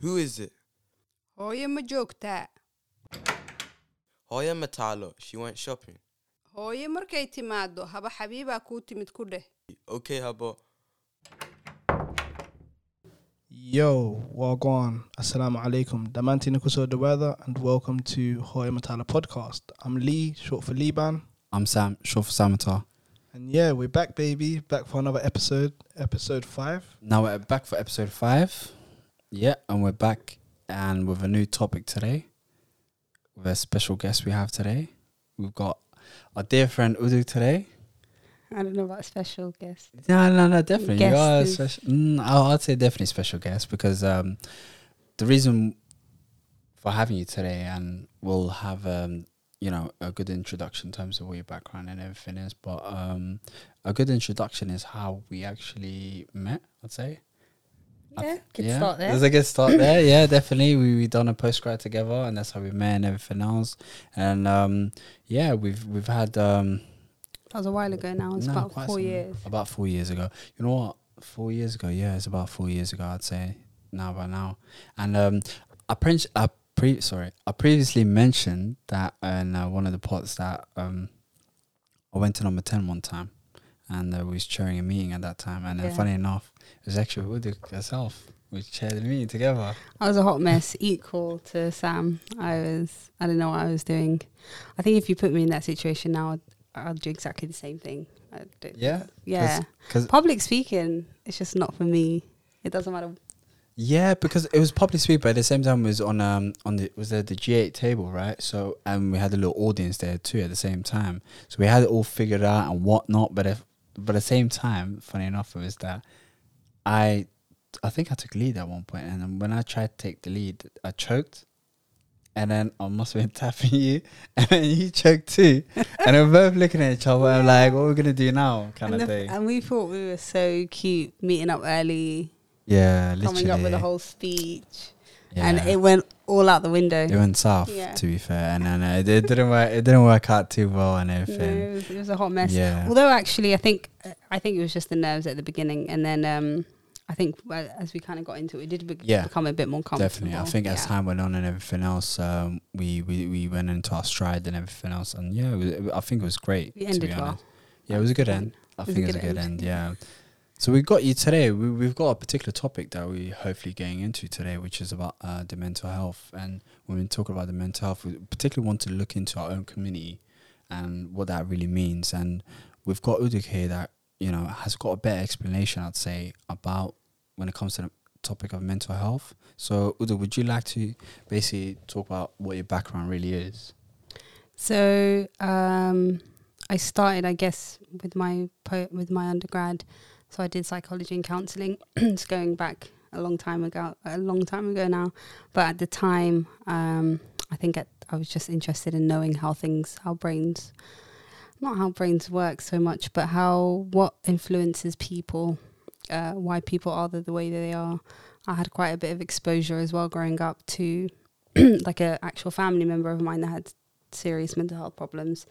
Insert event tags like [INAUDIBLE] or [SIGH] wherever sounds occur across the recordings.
Who is it? hooyo ma joogtaa Hoya Matalo. She went shopping. hooyo markay timaaddo haba xabiibaa kuu timid ku dheh Okay, Habo. Yo, Wagwan. Assalamu alaikum. Damantina kusoo dhawaada and welcome to Hoya Matala podcast. I'm Lee, short for Liban. I'm Sam, short for Samatar. And yeah, we're back, baby. Back for another episode, episode five. Now we're back for episode five. Yeah, and we're back and with a new topic today. With a special guest we have today. We've got our dear friend Udu today. I don't know about special guest. No, no, no, definitely. You are special. Mm, I'd say definitely special guest because um, the reason for having you today, and we'll have um, you know a good introduction in terms of what your background and everything is, but um, a good introduction is how we actually met. I'd say. Yeah, good yeah, start there. There's a good start there. Yeah, definitely. We we done a postgrad together, and that's how we met and everything else. And um, yeah, we've we've had um, That was a while ago now. It's no, about four some- years. About four years ago. You know what? Four years ago. Yeah, it's about four years ago. I'd say now by now. And um, I pre- I pre- sorry, I previously mentioned that in uh, one of the pots that um, I went to number ten one time, and uh, we was chairing a meeting at that time. And then, Yeah. funny enough, it was actually Udo herself. We chaired the meeting together. I was a hot mess, equal to Sam. I was, I don't know what I was doing. I think if you put me in that situation now, I'd, I'll do exactly the same thing. I don't- Yeah. Yeah. Because Public speaking, it's just not for me. It doesn't matter. Yeah, because it was public speak, but at the same time it was on um on the was there the G eight table, right? So and we had a little audience there too at the same time. So we had it all figured out and whatnot. But if but at the same time, funny enough, it was that I I think I took lead at one point, and then when I tried to take the lead, I choked. And then I must have been [LAUGHS] tapping you, [LAUGHS] and then you choked too. and we're both looking at each other, and like, what are we gonna do now? Kind and, of thing. and we thought we were so cute, meeting up early, Yeah, literally. coming up with a whole speech, yeah. and it went all out the window. It went south, Yeah. to be fair, and then uh, it, it didn't work. It didn't work out too well and No, everything. it was, it was a hot mess. Yeah, Although actually, I think I think it was just the nerves at the beginning, and then um, I think uh, as we kind of got into it, it did be- Yeah, become a bit more comfortable. definitely. I think as time went on and everything else, um, we, we we went into our stride and everything else, and yeah, it was, it- I think it was great. we to ended be well. honest. Yeah, it was a good end. I a think it was a good good end, end. yeah. So we've got you today. We, we've got a particular topic that we're hopefully getting into today, which is about uh, the mental health. And when we talk about the mental health, we particularly want to look into our own community and what that really means. And we've got Udik here that you know has got a better explanation, I'd say, about when it comes to the topic of mental health. So Udik, would you like to basically talk about what your background really is? So um, I started, I guess, with my po- with my undergrad. So I did psychology and counselling. [CLEARS THROAT] it's going back a long time ago, a long time ago now. But at the time, um, I think at, I was just interested in knowing how things, how brains, not how brains work so much, but how what influences people, uh, why people are the, the way they are. I had quite a bit of exposure as well growing up to [CLEARS THROAT] like an actual family member of mine that had serious mental health problems.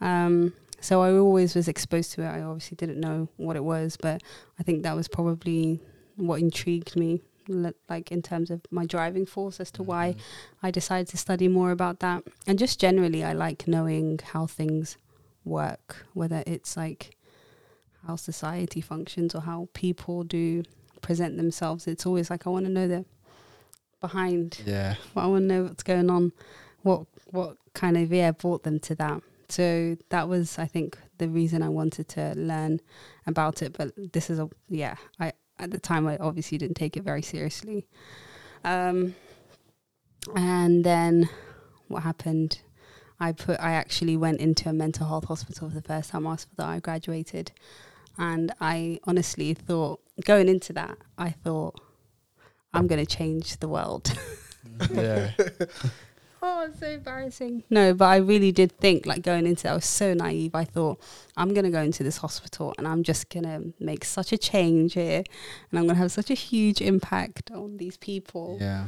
Um, so I always was exposed to it. I obviously didn't know what it was, but I think that was probably what intrigued me, like in terms of my driving force as to why mm-hmm. I decided to study more about that. And just generally, I like knowing how things work, whether it's like how society functions or how people do present themselves. It's always like I want to know the behind Yeah. I want to know what's going on, what what kind of yeah brought them to that. So that was, I think, the reason I wanted to learn about it. But this is a yeah. I at the time I obviously didn't take it very seriously. Um, and then what happened? I put I actually went into a mental health hospital for the first time after that I graduated, and I honestly thought going into that I thought I'm going to change the world. [LAUGHS] yeah. [LAUGHS] Oh, it's so embarrassing. No, but I really did think, like going into it, I was so naive. I thought, I'm going to go into this hospital and I'm just going to make such a change here and I'm going to have such a huge impact on these people. Yeah.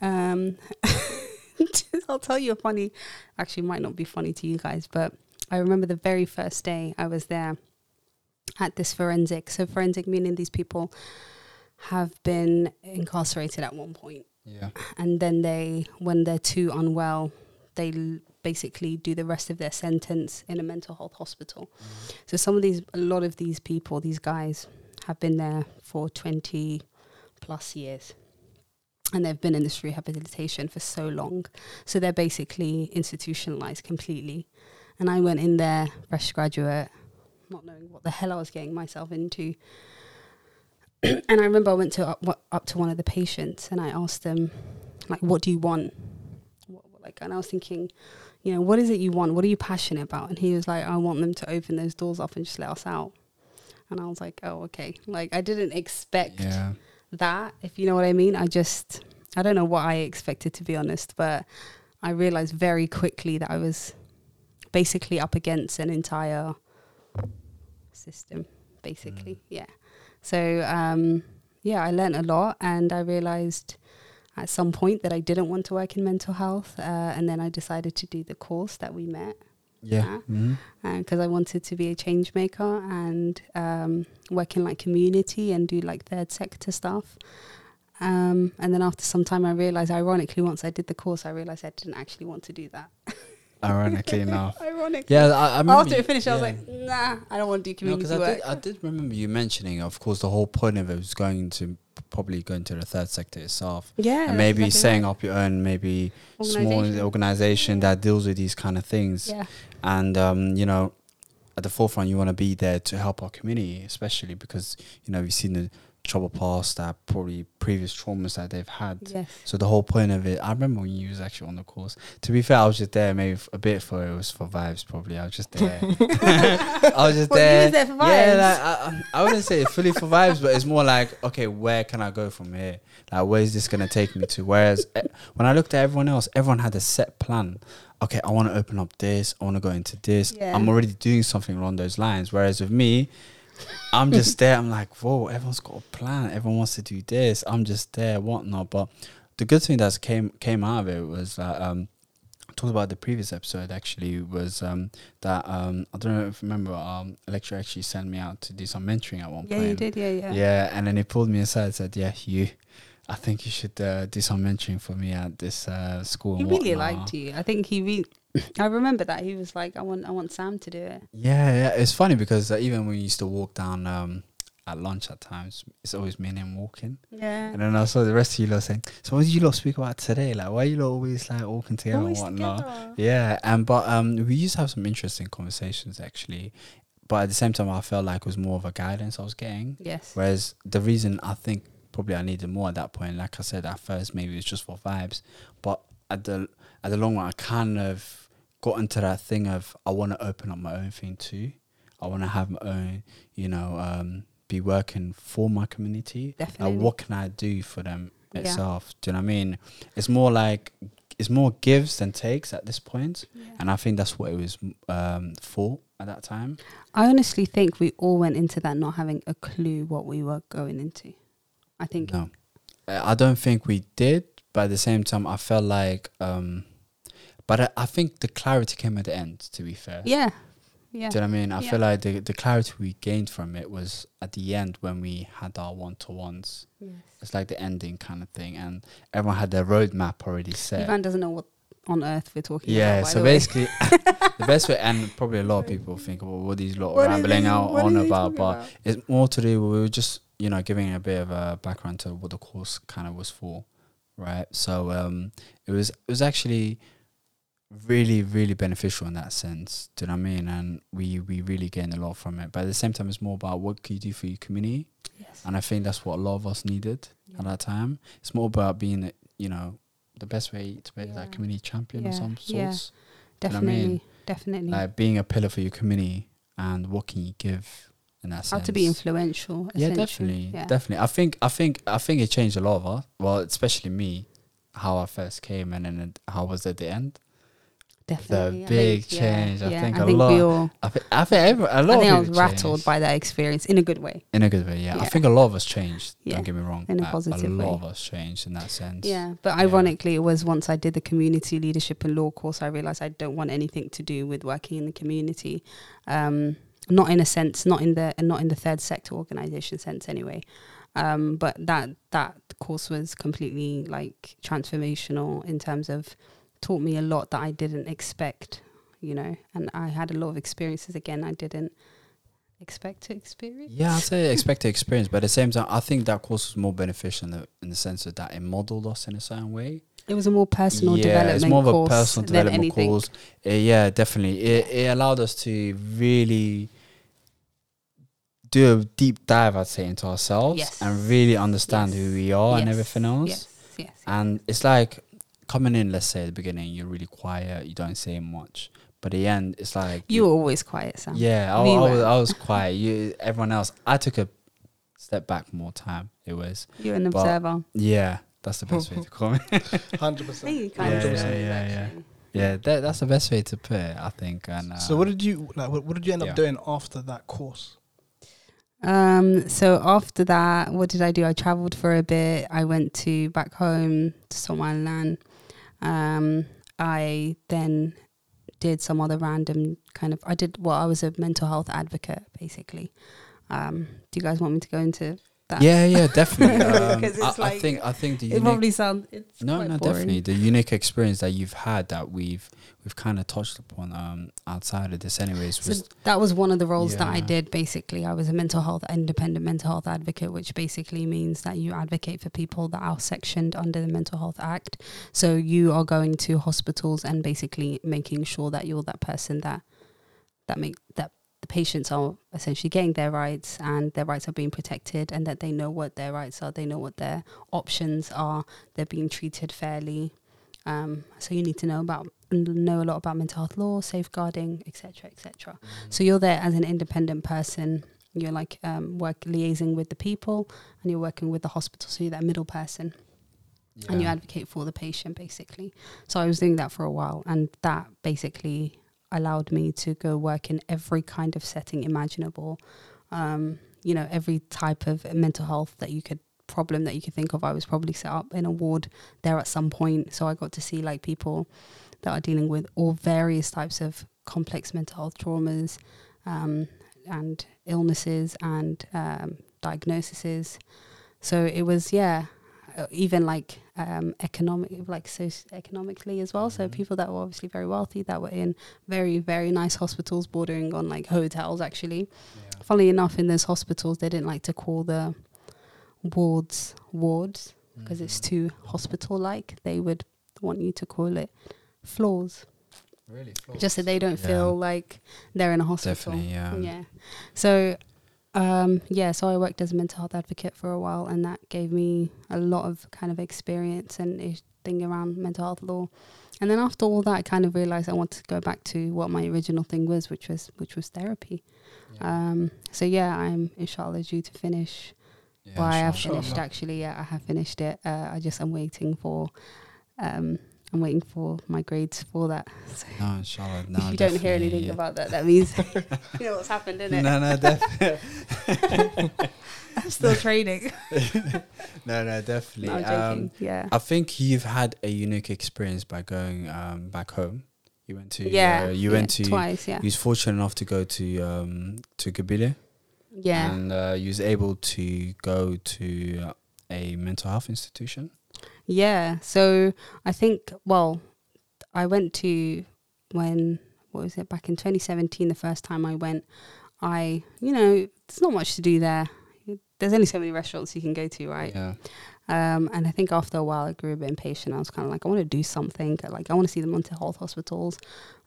Um, [LAUGHS] I'll tell you a funny, actually, might not be funny to you guys, but I remember the very first day I was there at this forensic. So, forensic meaning these people have been incarcerated at one point Yeah. and then they when they're too unwell they l- basically do the rest of their sentence in a mental health hospital. Mm. So some of these a lot of these people these guys have been there for 20 plus years. And they've been in this rehabilitation for so long. So they're basically institutionalized completely. And i went in there fresh graduate not knowing what the hell i was getting myself into [CLEARS THROAT] and I remember I went to uh, up, up to one of the patients and I asked them, like, what do you want? What, like, and I was thinking, you know, what is it you want? What are you passionate about? And he was like, I want them to open those doors up and just let us out. And I was like, oh, okay. Like, I didn't expect Yeah. that, if you know what I mean. I just, I don't know what I expected to be honest, but I realized very quickly that I was basically up against an entire system, basically. Mm. Yeah. So, um, yeah, I learned a lot and I realized at some point that I didn't want to work in mental health. Uh, and then I decided to do the course that we met Yeah. Yeah. Mhm. because I wanted to be a change maker and um, work in like community and do like third sector stuff. Um, and then after some time, I realized, ironically, once I did the course, I realized I didn't actually want to do that. Ironically [LAUGHS] enough. Ironically. Yeah, I, I After it finished, I was like, nah, I don't want to do No, community I work. did, I did remember you mentioning, of course, the whole point of it was going to probably going to the third sector itself, yeah. and maybe exactly setting right. up your own maybe small Organisation. organization that deals with these kind of things. Yeah. And um, you know, at the forefront, you want to be there to help our community, especially because you know we've seen the trouble past that probably previous traumas that they've had. Yes. So the whole point of it, I remember when you was actually on the course. To be fair, I was just there maybe a bit for it was for vibes. Probably I was just there. [LAUGHS] [LAUGHS] I was just Well, you there. was there for Yeah, like, I, I wouldn't say fully for vibes, but it's more like okay, where can I go from here? Like where is this gonna take me to? Whereas eh, when I looked at everyone else, everyone had a set plan. Okay, I want to open up this. I want to go into this. Yeah. I'm already doing something along those lines. Whereas with me, I'm just there. I'm like, whoa, everyone's got a plan. Everyone wants to do this. I'm just there, whatnot. But the good thing that came came out of it was that um, I talked about the previous episode actually was um, that um, I don't know if you remember um, a lecturer actually sent me out to do some mentoring at one Yeah, point. Yeah, you did. Yeah, yeah. Yeah, and then he pulled me aside and said, "Yeah, you, I think you should uh, do some mentoring for me at this uh, school." He really whatnot." liked you. I think he really. [LAUGHS] I remember that he was like, "I want, I want Sam to do it." Yeah, yeah. It's funny because uh, even when we used to walk down um, at lunch at times, it's always me and him walking. Yeah. And then I saw the rest of you lot saying, "So what did you lot speak about today? Like, why are you lot always like walking together Always and whatnot?" together. Yeah, and but um, we used to have some interesting conversations actually, but at the same time, I felt like it was more of a guidance I was getting. Yes. Whereas the reason I think probably I needed more at that point, like I said at first, maybe it's just for vibes, but at the at the long run, I kind of got into that thing of I want to open up my own thing too. I want to have my own, you know, um, be working for my community. Definitely. Like, what can I do for them Yeah. itself? Do you know what I mean? It's more like it's more gives than takes at this point, and I think that's what it was um, for at that time. I honestly think we all went into that not having a clue what we were going into. I think No, Uh, I don't think we did. But at the same time, I felt like, um, but I, I think the clarity came at the end. To be fair, yeah, yeah, do you know what I mean? I Yeah. feel like the the clarity we gained from it was at the end when we had our one to ones. yes. It's like the ending kind of thing, and everyone had their roadmap already set. Ivan doesn't know what on earth we're talking Yeah, about. by so basically, [LAUGHS] [LAUGHS] the best way, and probably a lot of people think, well, what these lot What is rambling out on is about, but about? it's more to do. We were just, you know, giving a bit of a background to what the course kind of was for, right? So um, it was it was actually really really beneficial in that sense. Do you know what I mean? And we we really gained a lot from it. But at the same time, it's more about what can you do for your community, yes. and I think that's what a lot of us needed at that time. It's more about being, you know, the best way to be Yeah. that community champion of Yeah, some yeah. sorts you know I mean? definitely. like being a pillar for your community and what can you give in that How to be influential. Yeah, definitely, Yeah. definitely. I think, I think, I think it changed a lot of us. Well, especially me, how I first came and then how was at the end. definitely. I big think, change, I think I a think lot- all. I think, I think every, a lot I think of I was rattled changed. by that experience in a good way. in a good way. Yeah. I think a lot of us changed. Yeah, Don't get me wrong. in a positive a lot way. of us changed in that sense. Yeah, but Yeah. ironically, it was once I did the community leadership and law course, I realized I don't want anything to do with working in the community. Um, not in a sense, not in the not in the third sector organization sense anyway. Um, but that that course was completely like transformational in terms of taught me a lot that I didn't expect, you know, and I had a lot of experiences again I didn't expect to experience. Yeah, I'd say [LAUGHS] expect to experience, but at the same time, I think that course was more beneficial in the, in the sense of that it modeled us in a certain way. It was a more personal yeah, development it's more of a personal development anything. course. Uh, yeah, definitely. It it allowed us to really do a deep dive, I'd say, into ourselves Yes. and really understand who we are and everything else. Yes, yes. And it's like coming in, let's say at the beginning, you're really quiet, you don't say much. But at the end, it's like You were always quiet, Sam. yeah, I, We I was. I was quiet. You, everyone else, I took a step back more time. It was You're an But- observer. yeah, that's the best way to call it. [LAUGHS] Hundred I percent. think you kind of Yeah, yeah, yeah, yeah. Yeah, that, that's the best way to put it, I think. And uh, So what did you like? What, what did you end Yeah. up doing after that course? Um, so after that, what did I do? I traveled for a bit. I went to back home to Somaliland. Um, I then did some other random kind of. I did well. I was a mental health advocate, basically. Um, do you guys want me to go into that? yeah, yeah, definitely. [LAUGHS] Um, it's I, I think I think the It unique, probably sounds. No, no, boring. definitely the unique experience that you've had that we've we've kind of touched upon um outside of this, anyways. So Was that was one of the roles that I did basically. I was a mental health, independent mental health advocate, which basically means that you advocate for people that are sectioned under the Mental Health Act. So you are going to hospitals and basically making sure that you're that person that that make that the patients are essentially getting their rights and their rights are being protected and that they know what their rights are, they know what their options are, they're being treated fairly. Um, so you need to know about know a lot about mental health law, safeguarding, etc., etc. So you're there as an independent person. You're like um, work liaising with the people, and you're working with the hospital. So you're that middle person, and you advocate for the patient, basically. So I was doing that for a while, and that basically allowed me to go work in every kind of setting imaginable. Um, you know, every type of mental health that you could problem that you could think of. I was probably set up in a ward there at some point, so I got to see like people that are dealing with all various types of complex mental health traumas um, and illnesses and um, diagnoses. So it was, yeah, even like um, economic, like so economically as well. So Mhm. people that were obviously very wealthy that were in very, very nice hospitals bordering on like hotels actually. Funnily enough, in those hospitals, they didn't like to call the wards wards because it's Mhm. too hospital like. They would want you to call it floors really floors. just so they don't Yeah. feel like they're in a hospital. definitely yeah. Yeah. So, um, yeah, so I worked as a mental health advocate for a while, and that gave me a lot of kind of experience and thing around mental health law. And then after all that, I kind of realized I wanted to go back to what my original thing was, which was which was therapy. Um, so yeah, I'm inshallah due to finish. Yeah, well, I have finished actually. Yeah, I have finished it. Uh, I just I'm waiting for. Um, I'm waiting for my grades for that. [LAUGHS] So No, inshallah. No, if you don't hear anything yeah. about that, that means [LAUGHS] you [LAUGHS] know what's happened, isn't it? No, no, definitely. I'm still training. no, no, definitely. No, I'm joking. Um, yeah. I think you've had a unique experience by going um, back home. You went to yeah. uh, you yeah, went to twice. Yeah. you was fortunate enough to go to um, to Gabile Yeah. and uh, you was able to go to uh, a mental health institution. Yeah. So I think, well, I went to when, what was it, back in 2017, the first time I went, I, you know, there's not much to do there. There's only so many restaurants you can go to, right? Yeah. Um, and I think after a while, I grew a bit impatient. I was kind of like, I want to do something. Like, I want to see the mental health hospitals.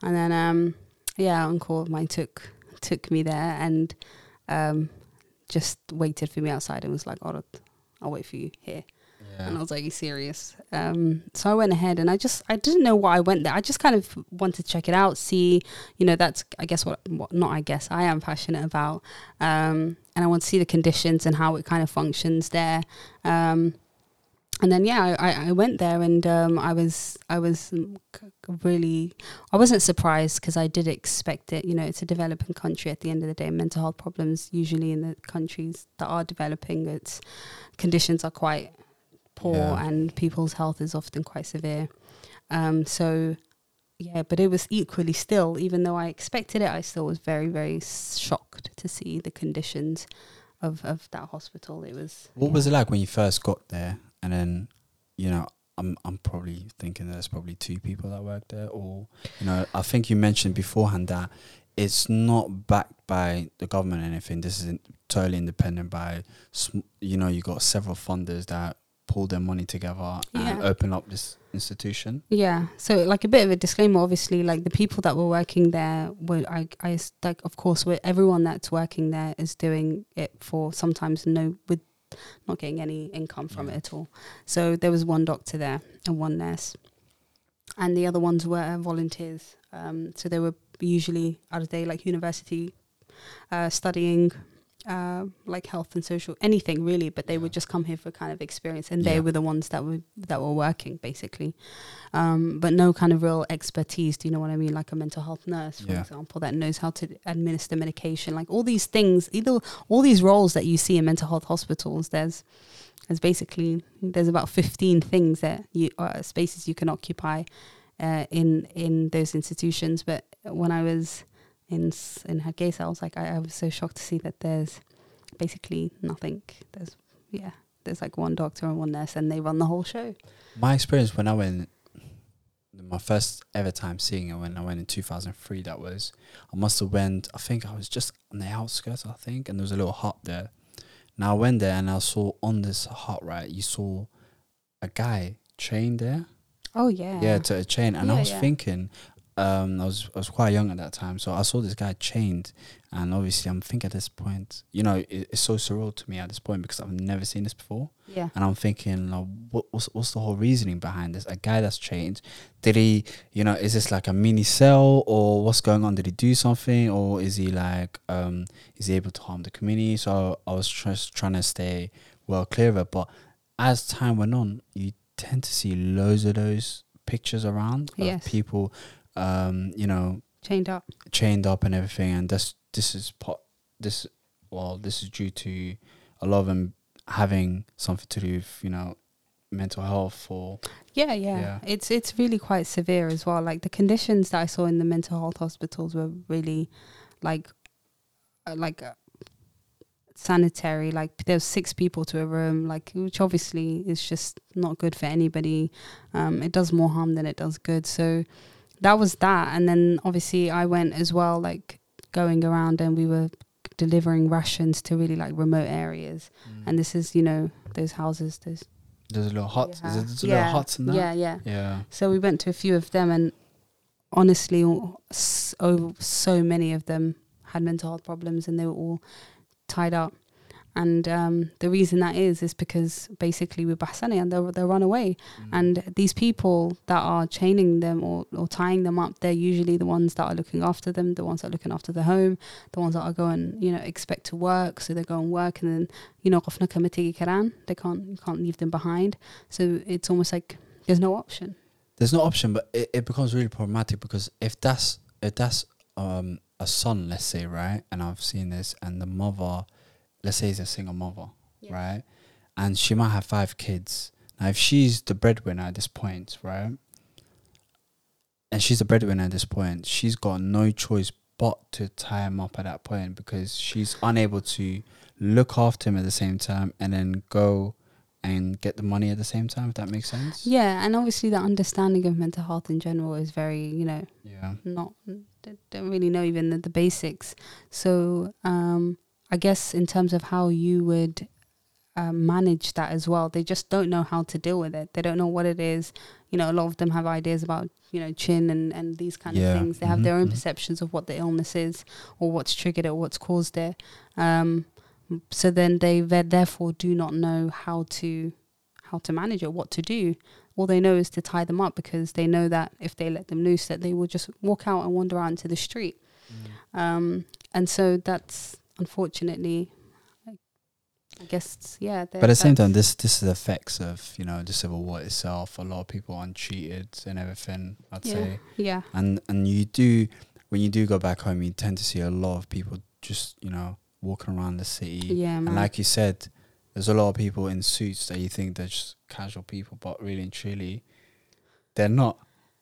And then, um, yeah, uncle of mine took took me there and um, just waited for me outside and was like, "Oh, I'll wait for you here." And I was like, Are "You serious?" Um, so I went ahead and I just I didn't know why I went there. I just kind of wanted to check it out, see, you know, that's I guess what, what not I guess I am passionate about, um, and I want to see the conditions and how it kind of functions there. Um, and then yeah, I, I- went there and um, I was I was really I wasn't surprised because I did expect it. You know, it's a developing country. At the end of the day, mental health problems usually in the countries that are developing, its conditions are quite poor Yeah. and people's health is often quite severe. Um, so yeah, but it was equally still, even though I expected it, I still was very very shocked to see the conditions of of that hospital. It was What was it like when you first got there? And then, you know, I'm I'm probably thinking there's probably two people that work there, or you know, I think you mentioned beforehand that it's not backed by the government or anything. This is totally independent by, you know, you got several funders that pull their money together and open up this institution. Yeah. So like a bit of a disclaimer, obviously, like the people that were working there were I I like of course we everyone that's working there is doing it for sometimes no with not getting any income from Yeah. it at all. So there was one doctor there and one nurse. And the other ones were volunteers. Um, so they were usually out of day like university uh, studying uh, like health and social anything really, but they would just come here for kind of experience, and they Yeah. were the ones that were that were working basically, um, but no kind of real expertise. Do you know what I mean? Like a mental health nurse, for Yeah. example, that knows how to administer medication, like all these things. Either all these roles that you see in mental health hospitals, there's there's basically there's about 15 things that you uh, spaces you can occupy uh, in in those institutions. But when I was in in Hargeisa, I was like, I, I was so shocked to see that there's basically nothing. There's yeah, there's like one doctor and one nurse, and they run the whole show. My experience when I went, my first ever time seeing it when I went in 2003, that was, I must have went, I think I was just on the outskirts, I think, and there was a little hut there. Now I went there and I saw on this hut, right, you saw a guy chained there. Oh yeah, Yeah, to a chain. And I was yeah. thinking, um, I was I was quite young at that time, so I saw this guy chained, and obviously I'm thinking at this point, you know, it, it's so surreal to me at this point because I've never seen this before. yeah. And I'm thinking, like, what, what's, what's the whole reasoning behind this? A guy that's chained, did he, you know, is this like a mini cell or what's going on? Did he do something or is he like, um, is he able to harm the community? So I was just trying to stay well clear of it. But as time went on, you tend to see loads of those pictures around of Yes. people, um, you know, Chained up. chained up and everything and this this is pot this well this is due to a lot of them having something to do with you know mental health or Yeah, yeah, Yeah. It's it's really quite severe as well. Like the conditions that I saw in the mental health hospitals were really like uh, like uh, sanitary. Like there was six people to a room, like which obviously is just not good for anybody. Um, it does more harm than it does good. So that was that, and then obviously I went as well, like going around and we were delivering rations to really like remote areas. Mm. And this is you know those houses, those there's a little huts yeah. there's a yeah, little huts in that yeah, yeah. yeah So we went to a few of them, and honestly, all- so oh, so many of them had mental health problems, and they were all tied up. And um, the reason that is is because basically with Bahsani and they'll they'll run away. And these people that are chaining them or, or tying them up, they're usually the ones that are looking after them, the ones that are looking after the home, the ones that are going, you know, expect to work. So they go and work and then, you know, qofna kama tigi karaan, they can't you can't leave them behind. So it's almost like there's no option. there's no option but it, it becomes really problematic because if that's if that's um a son let's say right and i've seen this and the mother let's say is a single mother right? And she might have five kids. Now if she's the breadwinner at this point right and she's the breadwinner at this point she's got no choice but to tie him up at that point because she's unable to look after him at the same time and then go and get the money at the same time if that makes sense. Yeah, and obviously the understanding of mental health in general is very, you know, yeah. not don't really know even the, the basics. So um, I guess in terms of how you would um, manage that as well, they just don't know how to deal with it. They don't know what it is. You know, a lot of them have ideas about you know jinn and and these kind Yeah. of things. They have Mhm, their own mhm. perceptions of what the illness is or what's triggered it or what's caused it. Um, so then they therefore do not know how to how to manage it, what to do. All they know is to tie them up because they know that if they let them loose, that they will just walk out and wander out into the street. Um, and so that's unfortunately, I guess, yeah. But at the same time, this this is the effects of you know the civil war itself. A lot of people aren't cheated and everything. I'd yeah, say, yeah, and and you do when you do go back home, you tend to see a lot of people just you know walking around the city. yeah, man. And like you said, there's a lot of people in suits that you think they're just casual people, but really and truly, they're not.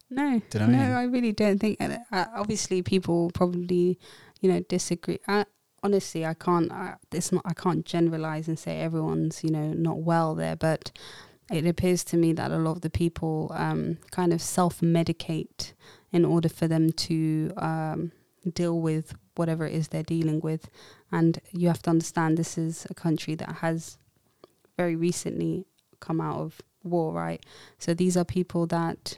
no, Do you know no, I mean? I really don't think. And uh, obviously, people probably, you know, disagree. I, honestly, I can't. It's not. I can't generalize and say everyone's you know not well there, but it appears to me that a lot of the people um, kind of self medicate in order for them to um, deal with whatever it is they're dealing with. And you have to understand this is a country that has very recently come out of war, right? So these are people that,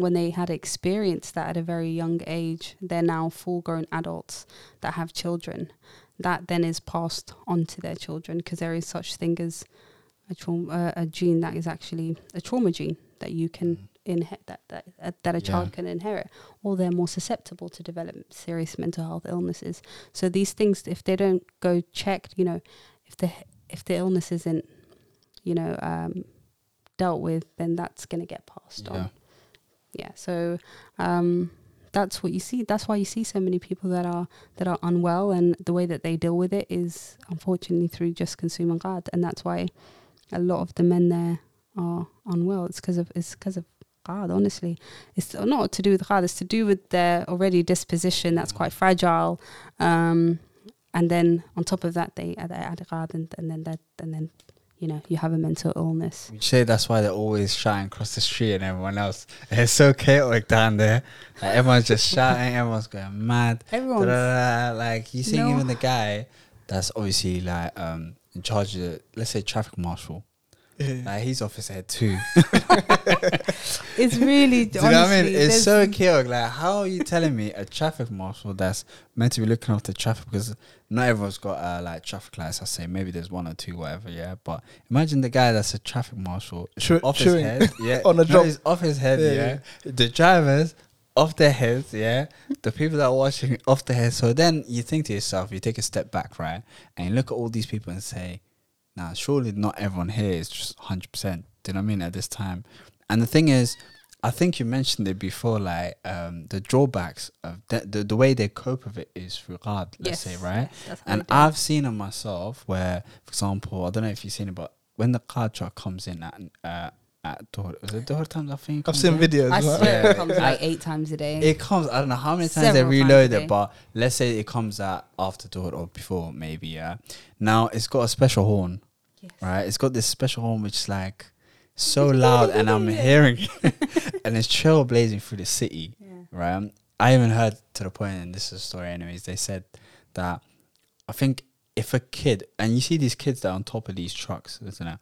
when they had experienced that at a very young age, they're now full grown adults that have children. That then is passed on to their children because there is such thing as a trauma, uh, a gene that is actually a trauma gene that you can inherit that that, uh, that a child Yeah. can inherit, or they're more susceptible to develop serious mental health illnesses. So these things, if they don't go checked, you know, if the if the illness isn't, you know, um, dealt with, then that's going to get passed Yeah. on. Yeah. So um, that's what you see. That's why you see so many people that are that are unwell, and the way that they deal with it is unfortunately through just consuming qad, and that's why a lot of the men there are unwell. It's because of it's because of qad. Honestly, it's not to do with qad. It's to do with their already disposition that's quite fragile. Um, and then on top of that, they add, qad, and, and then that, and then you know you have a mental illness. You say that's why they're always shouting across the street and everyone else. [LAUGHS] It's so chaotic down there. Like everyone's just shouting, everyone's going mad. Everyone's Da-da-da. Like you see, No. even the guy that's obviously like um in charge of, the, let's say, traffic marshal. Like he's off his head too. [LAUGHS] it's really. [LAUGHS] Do you know what I mean? It's so chaotic. Like, how are you telling me a traffic marshal that's meant to be looking after traffic because not everyone's got uh, like traffic lights? I say maybe there's one or two, whatever. Yeah, but imagine the guy that's a traffic marshal Chew- off his head. [LAUGHS] Yeah, on a job. off his head. Yeah, Yeah, the drivers off their heads. Yeah, the people that are watching off their heads. So then you think to yourself, you take a step back, right, and you look at all these people and say, "Now, surely not everyone here is just hundred percent." Do you know what I mean? At this time, and the thing is, I think you mentioned it before, like um, the drawbacks of the, the the way they cope with it is through qad, let's say, right? yes, And. I've seen it myself, where, for example, I don't know if you've seen it, but when the truck comes in at uh, at door, is it door times? I think I've seen in? videos. I right? swear Yeah. it comes like eight times a day. It comes. I don't know how many times they Several times reload a it, but let's say it comes at after door or before, maybe. Yeah. Now it's got a special horn, Yes. right? It's got this special horn which is like so loud, and I'm [LAUGHS] hearing, [LAUGHS] and it's trailblazing through the city, Yeah. right? I even heard to the point, and this is a story, anyways. They said that I think if a kid, and you see these kids that are on top of these trucks, isn't it?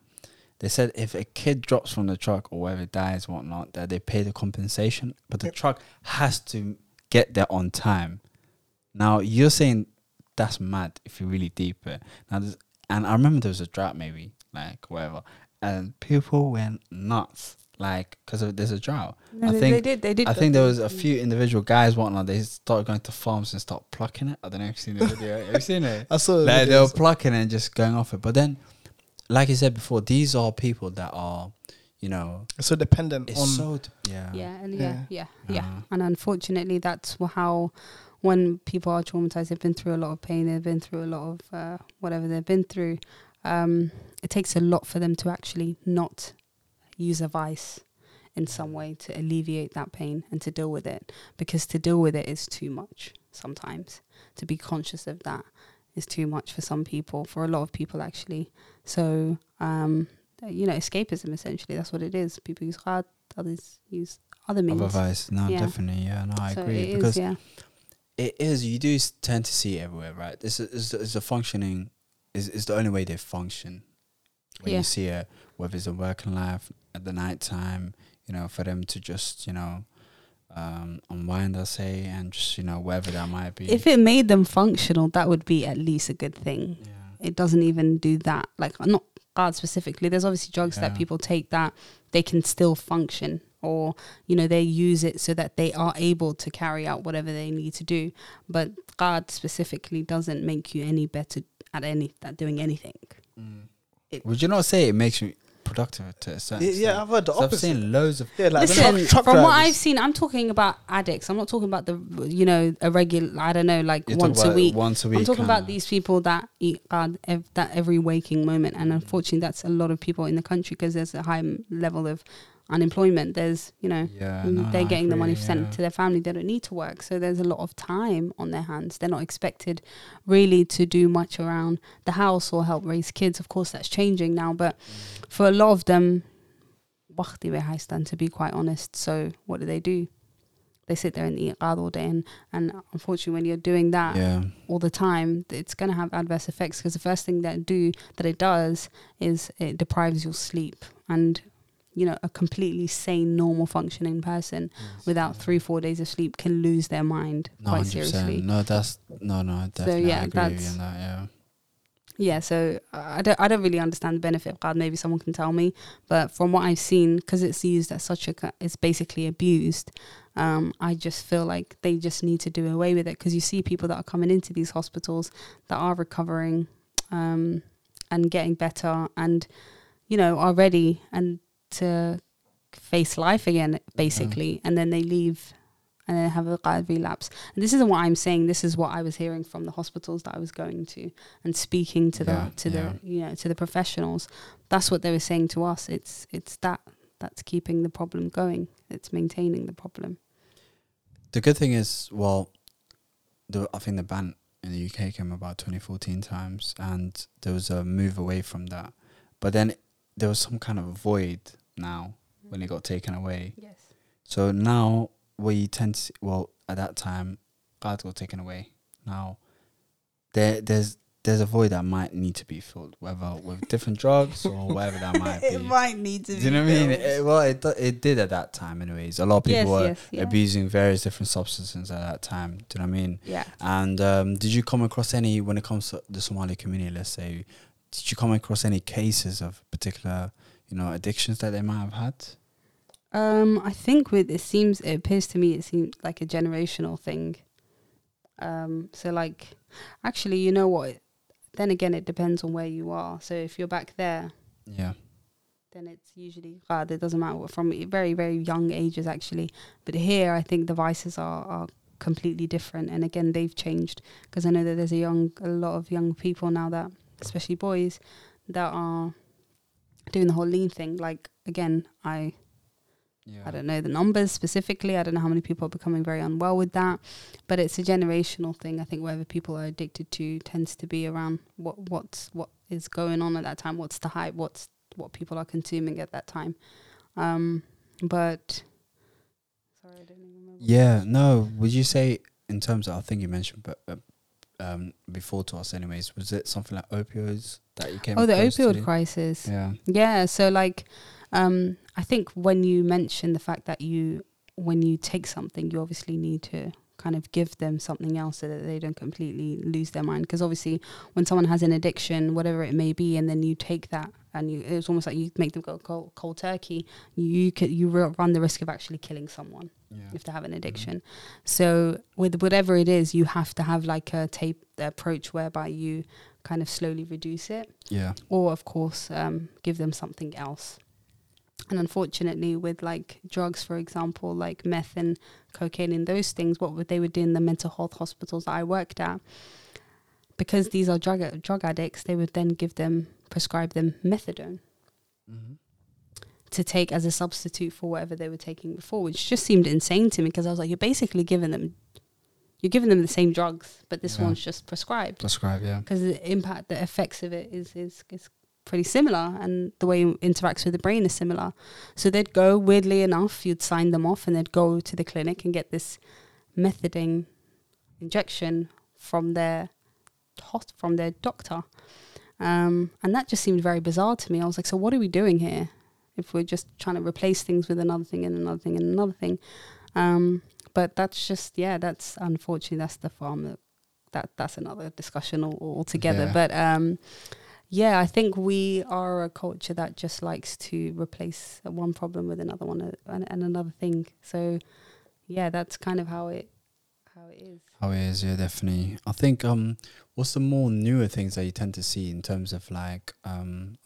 They said if a kid drops from the truck or whether dies, whatnot, that they pay the compensation, but the Yep. truck has to get there on time. Now you're saying that's mad if you really deep it. Now, there's- and I remember there was a drought, maybe like whatever, and people went nuts, like because there's a drought. No, I they, think- they did. They did. I think there was a few individual guys, whatnot. They started going to farms and start plucking it. I don't know if you've seen the video. Have you seen it? [LAUGHS] I saw the Like they were videos. plucking and just going off it. But then, like I said before, these are people that are, you know, so dependent it's on. so d- yeah, Yeah, and yeah, yeah, yeah. Uh-huh. And unfortunately, that's how when people are traumatized, they've been through a lot of pain, they've been through a lot of uh, whatever they've been through. Um, it takes a lot for them to actually not use a vice in some way to alleviate that pain and to deal with it. Because to deal with it is too much sometimes. To be conscious of that is too much for some people, for a lot of people actually. So, um, you know, escapism essentially, that's what it is. People use hard, others use other means. Of advice, no, Yeah. definitely, yeah, no, I So agree it is, because yeah. it is. You do tend to see it everywhere, right? This is, is, is a functioning is is the only way they function. When Yeah. you see it, whether it's a working life at the night time, you know, for them to just you know um, unwind, I say, and just you know wherever that might be. If it made them functional, that would be at least a good thing. yeah. It doesn't even do that. Like not qad specifically. There's obviously drugs that people take that they can still function, or you know they use it so that they are able to carry out whatever they need to do. But qad specifically doesn't make you any better at any at doing anything. It- Would you not say it makes you productive to a certain Yeah, yeah, extent? I've heard the 'Cause I've opposite. seen loads of yeah, like the Listen, truck, truck from what drivers. I've seen, I'm talking about addicts. I'm not talking about the you know a regular. I don't know, like You're talking once a about week. Once a week. I'm talking about kinda. these people that eat qad ev- that every waking moment, and unfortunately, that's a lot of people in the country because there's a high m- level of unemployment. There's you know Yeah, mm, no, they're getting the money sent yeah. to their family. They don't need to work, so there's a lot of time on their hands. They're not expected really to do much around the house or help raise kids. Of course, that's changing now, but mm. for a lot of them, waqti way high stand to be quite honest. So what do they do? They sit there and eat all day, and, and unfortunately, when you're doing that Yeah, all the time, it's going to have adverse effects because the first thing that do that it does is it deprives your sleep and you know a completely sane normal functioning person without three four days of sleep can lose their mind no, quite 100%. seriously No, that's no, no, definitely. yeah, I agree that's- on that. Yeah. yeah so i don't i don't really understand the benefit of qad maybe someone can tell me but from what i've seen because it's used as such a it's basically abused um, I just feel like they just need to do away with it because you see people that are coming into these hospitals that are recovering um, and getting better and you know are ready and to face life again basically. And then they leave and then have a qad relapse. And this isn't what I'm saying. This is what I was hearing from the hospitals that I was going to and speaking to Yeah, the to yeah. the you know to the professionals. That's what they were saying to us. It's it's that that's keeping the problem going. It's maintaining the problem. The good thing is, well, the I think the ban in the UK came about 2014 times, and there was a move away from that. But then there was some kind of void now when it got taken away. yes So now we tend to see, well at that time, cards got taken away. Now there there's there's a void that might need to be filled, whether with different drugs or whatever that might [LAUGHS] be. It might need to Do you know what I mean? It, well, it it did at that time, anyways. A lot of people yes, were yes, yeah. abusing various different substances at that time. Do you know what I mean? yeah And um, did you come across any when it comes to the Somali community? Let's say, did you come across any cases of particular, you know, addictions that they might have had? Um, I think with it seems it appears to me it seems like a generational thing. Um, so like, actually, you know what? Then again, it depends on where you are. So if you're back there, Yeah, then it's usually hard. It doesn't matter what- from very very young ages actually. But here, I think the vices are are completely different. And again, they've changed because I know that there's a young a lot of young people now that, especially boys, that are doing the whole lean thing. Like again, I yeah. I don't know the numbers specifically. I don't know how many people are becoming very unwell with that, but it's a generational thing. I think whatever people are addicted to tends to be around what what's what is going on at that time. What's the hype? What's what people are consuming at that time? Um, but sorry, I don't even remember. Yeah, no. Would you say in terms of I think you mentioned, but uh, um, before to us, anyways, was it something like opioids that you came? Oh, the opioid crisis. Yeah, Yeah, so like um I think when you mention the fact that you when you take something you obviously need to kind of give them something else so that they don't completely lose their mind because obviously when someone has an addiction whatever it may be and then you take that and you it's almost like you make them go cold, cold turkey you could you run the risk of actually killing someone yeah, if they have an addiction. So with whatever it is, you have to have like a tape approach whereby you kind of slowly reduce it. Yeah, or of course um, give them something else. And unfortunately with like drugs for example like meth and cocaine and those things what would they would do in the mental health hospitals that i worked at because these are drug drug addicts they would then give them prescribe them methadone. Mm-hmm. To take as a substitute for whatever they were taking before which just seemed insane to me because i was like you're basically giving them you're giving them the same drugs but this Yeah. one's just prescribed prescribe. Yeah, because the impact, the effects of it is is is pretty similar, and the way it interacts with the brain is similar. So they'd go weirdly enough, you'd sign them off, and they'd go to the clinic and get this methadone injection from their hot from their doctor, um, and that just seemed very bizarre to me. I was like, so what are we doing here? If we're just trying to replace things with another thing and another thing and another thing, um, but that's just yeah, that's unfortunately that's the farm that that that's another discussion all, altogether. Yeah. But um, yeah, I think we are a culture that just likes to replace one problem with another one uh, and, and another thing. So yeah, that's kind of how it how it is. how it is. Yeah, definitely. I think um, what's the more newer things that you tend to see in terms of like um,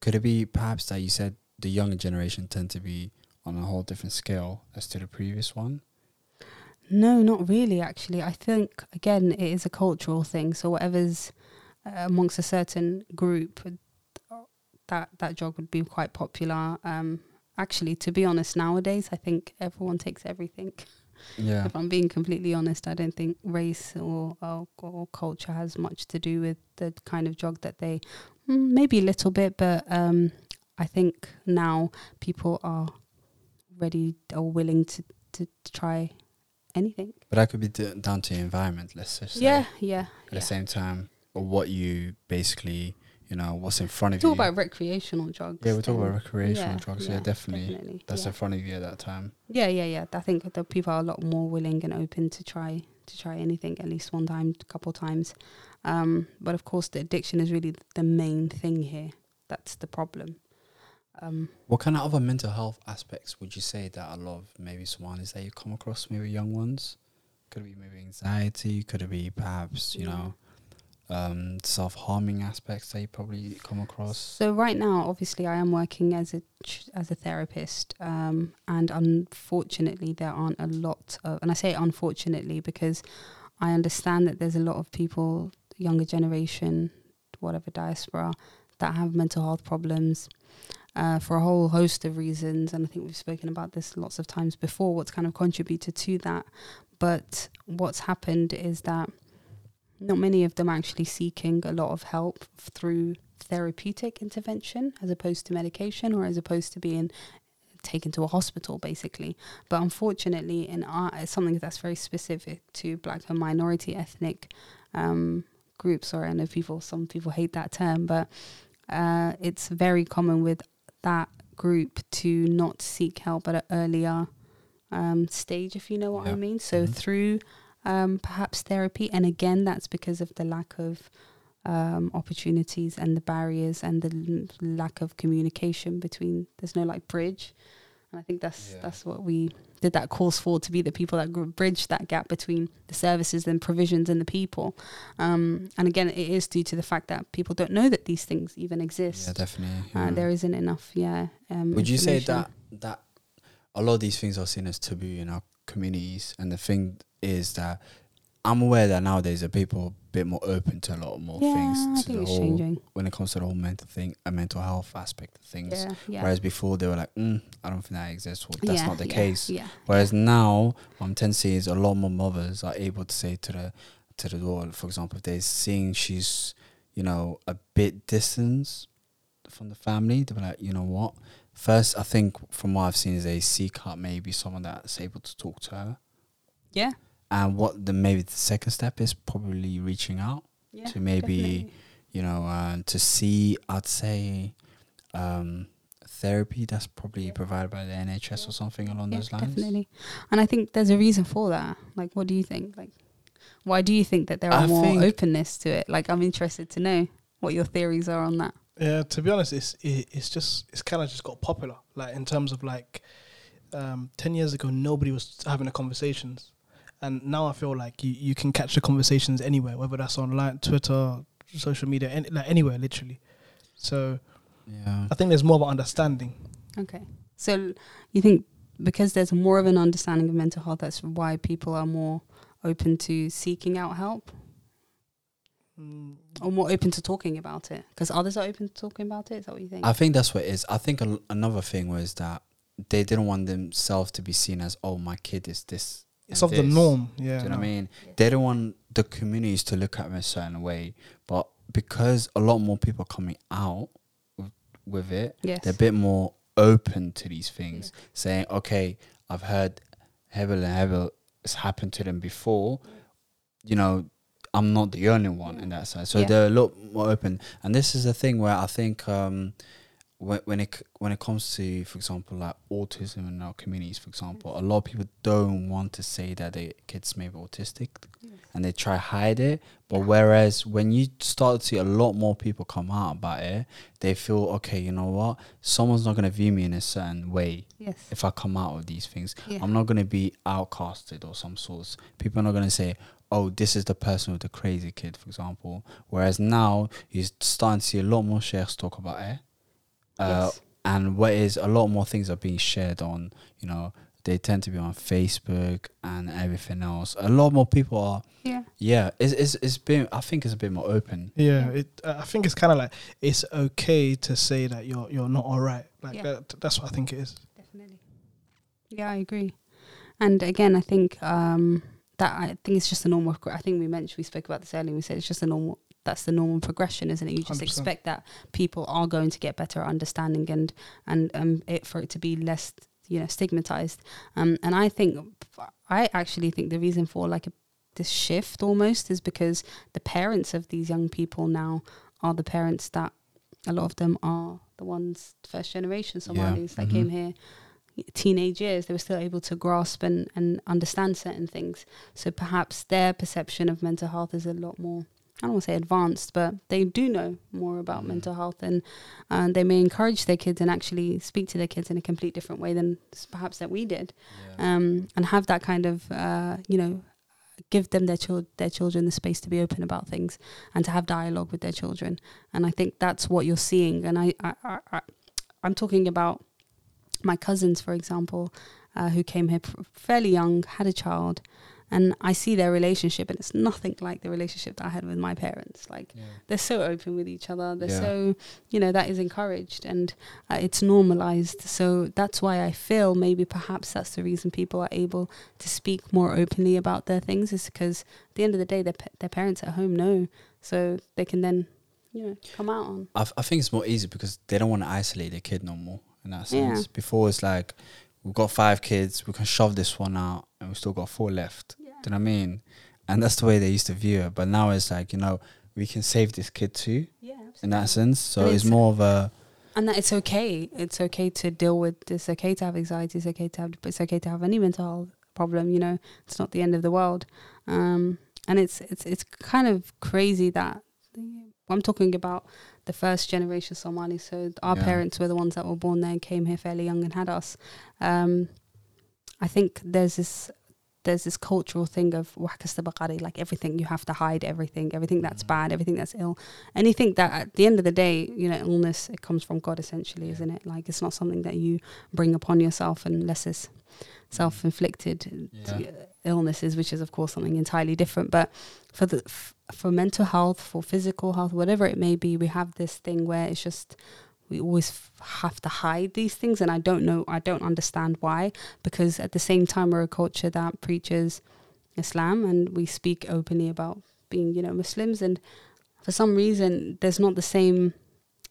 could it be perhaps that you said the younger generation tend to be on a whole different scale as to the previous one? No, not really. Actually, I think again it is a cultural thing. So whatever's uh, amongst a certain group, uh, that that drug would be quite popular. Um, actually, to be honest, nowadays I think everyone takes everything. Yeah. If I'm being completely honest, I don't think race or, or or culture has much to do with the kind of drug that they. Mm, maybe a little bit, but um, I think now people are ready or willing to to, to try anything. But that could be d- down to your environment. Let's just say. Yeah, yeah. At yeah. the same time, or what you basically, you know, what's in front of Talk you. Talk about recreational drugs. yeah, we're talking about recreational Yeah, drugs. Yeah, yeah, definitely. definitely, That's in front of you at that time. Yeah, yeah, yeah. I think that people are a lot more willing and open to try to try anything at least one time, a couple times. Um, but of course, the addiction is really the main thing here. That's the problem. Um, What kind of other mental health aspects would you say that a lot of maybe Somalis that you come across, maybe young ones? Could it be maybe anxiety? Could it be perhaps, you Yeah. know, um, self harming aspects that you probably come across? so right now, obviously, I am working as a ch- as a therapist, um, and unfortunately, there aren't a lot of. And I say unfortunately because I understand that there's a lot of people, younger generation, whatever diaspora, that have mental health problems uh, for a whole host of reasons. And I think we've spoken about this lots of times before. What's kind of contributed to that, but what's happened is that not many of them are actually seeking a lot of help through therapeutic intervention as opposed to medication or as opposed to being taken to a hospital basically but unfortunately in our it's something that's very specific to black and minority ethnic um, groups or I know people some people hate that term but uh, it's very common with that group to not seek help at an earlier um, stage if you know what I mean so Mhm. through um, perhaps therapy. And again, that's because of the lack of um, opportunities and the barriers and the l- lack of communication between. There's no like bridge, and I think that's Yeah. that's what we did that course for to be the people that bridge that gap between the services and provisions and the people. Um, and again, it is due to the fact that people don't know that these things even exist. Yeah, definitely. Uh, there isn't enough, yeah. Um, Would you say that that a lot of these things are seen as taboo in our communities? And the thing is that I'm aware that nowadays the people are a bit more open to a lot more Yeah, things to the it's whole changing. when it comes to the whole mental thing, a mental health aspect of things. Yeah, yeah. Whereas before they were like, mm, I don't think that exists. Well, that's not the case. Yeah. Whereas now, what I'm tend to see is a lot more mothers are able to say to the to the door, for example, if they're seeing she's, you know, a bit distance from the family, they'll be like, you know what? First, I think from what I've seen is they seek out maybe someone that's able to talk to her. Yeah. And what the maybe the second step is probably reaching out Yeah. to maybe definitely. you know, uh, to see, I'd say, um, therapy that's probably Yeah. provided by the NHS or something along Yeah, those lines. definitely. And I think there's a reason for that. Like, what do you think? Like, why do you think that there are I more openness to it? Like, I'm interested to know what your theories are on that. Yeah, to be honest, it's it, it's just it's kind of just got popular. Like in terms of like, um, ten years ago, nobody was having the conversations, and now I feel like you, you can catch the conversations anywhere, whether that's online, Twitter, social media, any, like anywhere, literally. So Yeah. I think there's more of an understanding. Okay. So you think because there's more of an understanding of mental health, that's why people are more open to seeking out help Mm, or more open to talking about it? Because others are open to talking about it. Is that what you think? I think that's what it is. I think a, another thing was that they didn't want themselves to be seen as, oh, my kid is this. It's and of the norm. Yeah. Do you know what I mean? They don't want the communities to look at them a certain way. But because a lot more people are coming out with, with it, yes. they're a bit more open to these things, saying, okay, I've heard Hebel and Hebel has happened to them before. You know, I'm not the only one in that side. So Yeah. they're a lot more open. And this is the thing where I think um, when, when it when it comes to, for example, like autism in our communities, for example, a lot of people don't want to say that their kids may be autistic and they try hide it. But whereas when you start to see a lot more people come out about it, they feel okay. You know what? Someone's not gonna view me in a certain way yes. if I come out of these things. Yeah. I'm not gonna be outcasted or some sorts. People are not gonna say, "Oh, this is the person with the crazy kid," for example. Whereas now you're starting to see a lot more sheikhs talk about it. Uh, yes. and what is a lot more things are being shared on you know they tend to be on facebook and everything else a lot more people are Yeah. yeah it's it's, it's been i think it's a bit more open Yeah, Yeah. it. Uh, I think it's kind of like it's okay to say that you're you're not all right. Like Yeah. that, that's what I think it is. Definitely. Yeah, I agree. And again, I think um, that I think it's just a normal. I think we mentioned we spoke about this earlier. We said it's just a normal. That's the normal progression, isn't it? You just 100%. expect that people are going to get better at understanding and and um, it for it to be less, you know, stigmatized. Um, and I think I actually think the reason for like a, this shift almost is because the parents of these young people now are the parents that a lot of them are the ones first generation Yeah. Somalis that Mhm. came here teenage years they were still able to grasp and, and understand certain things so perhaps their perception of mental health is a lot more I don't want to say advanced, but they do know more about mental health, and uh, they may encourage their kids and actually speak to their kids in a complete different way than perhaps that we did, um, and have that kind of uh, you know give them their chil- their children the space to be open about things and to have dialogue with their children. And I think that's what you're seeing. And I, I, I, I I'm talking about my cousins, for example, uh, who came here fairly young, had a child, and I see their relationship, and it's nothing like the relationship that I had with my parents. Like they're so open with each other. They're Yeah. so, you know, that is encouraged and uh, it's normalized. So that's why I feel maybe perhaps that's the reason people are able to speak more openly about their things is because at the end of the day, their, pa- their parents at home know. So they can then, you know, come out on. I, f- I think it's more easy because they don't want to isolate their kid no more in that Yeah. sense. Before it's like we've got five kids, we can shove this one out, and we still got four left. Do you know what I mean? And that's the way they used to view it. But now it's like you know we can save this kid too Yeah, Absolutely. in that sense. So it's it's- more of a and that it's okay. It's okay to deal with. It's okay to have anxiety. It's okay to have. It's okay to have any mental health problem. You know, it's not the end of the world. Um, and it's it's it's kind of crazy that I'm talking about the first generation Somali. So our Yeah. parents were the ones that were born there and came here fairly young and had us. Um, I think there's this there's this cultural thing of wakastabakari, like everything you have to hide everything, everything that's Mhm. bad, everything that's ill, anything that at the end of the day, you know, illness it comes from God essentially, Yeah. isn't it? Like it's not something that you bring upon yourself unless it's self-inflicted Yeah. illnesses, which is of course something entirely different. But for the f- for mental health, for physical health, whatever it may be, we have this thing where it's just we always have to hide these things, and I don't know, I don't understand why. Because at the same time, we're a culture that preaches Islam, and we speak openly about being, you know, Muslims, and for some reason, there's not the same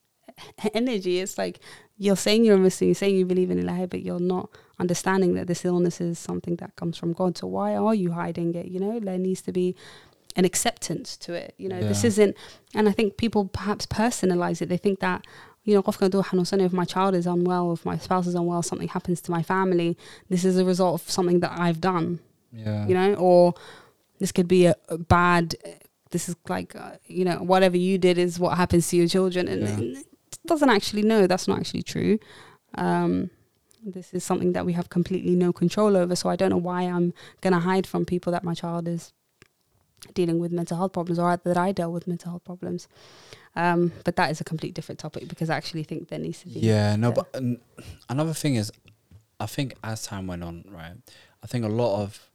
[LAUGHS] energy. It's like you're saying you're a Muslim, you're saying you believe in Allah, but you're not understanding that this illness is something that comes from God. So why are you hiding it? You know, there needs to be an acceptance to it. You know, this isn't, and I think people perhaps personalize it. They think that, you know, qofka hadduu xanuunsan yahay, if my child is unwell, if my spouse is unwell, something happens to my family, this is a result of something that I've done, yeah. you know, or this could be a, a bad, this is like, uh, you know, whatever you did is what happens to your children. And Yeah. it doesn't actually know that's not actually true. Um, this is something that we have completely no control over. So I don't know why I'm going to hide from people that my child is dealing with mental health problems or that I dealt with mental health problems. Um, but that is a complete different topic because I actually think there needs to be. Yeah, no, there. but an- another thing is, I think as time went on, right, I think a lot of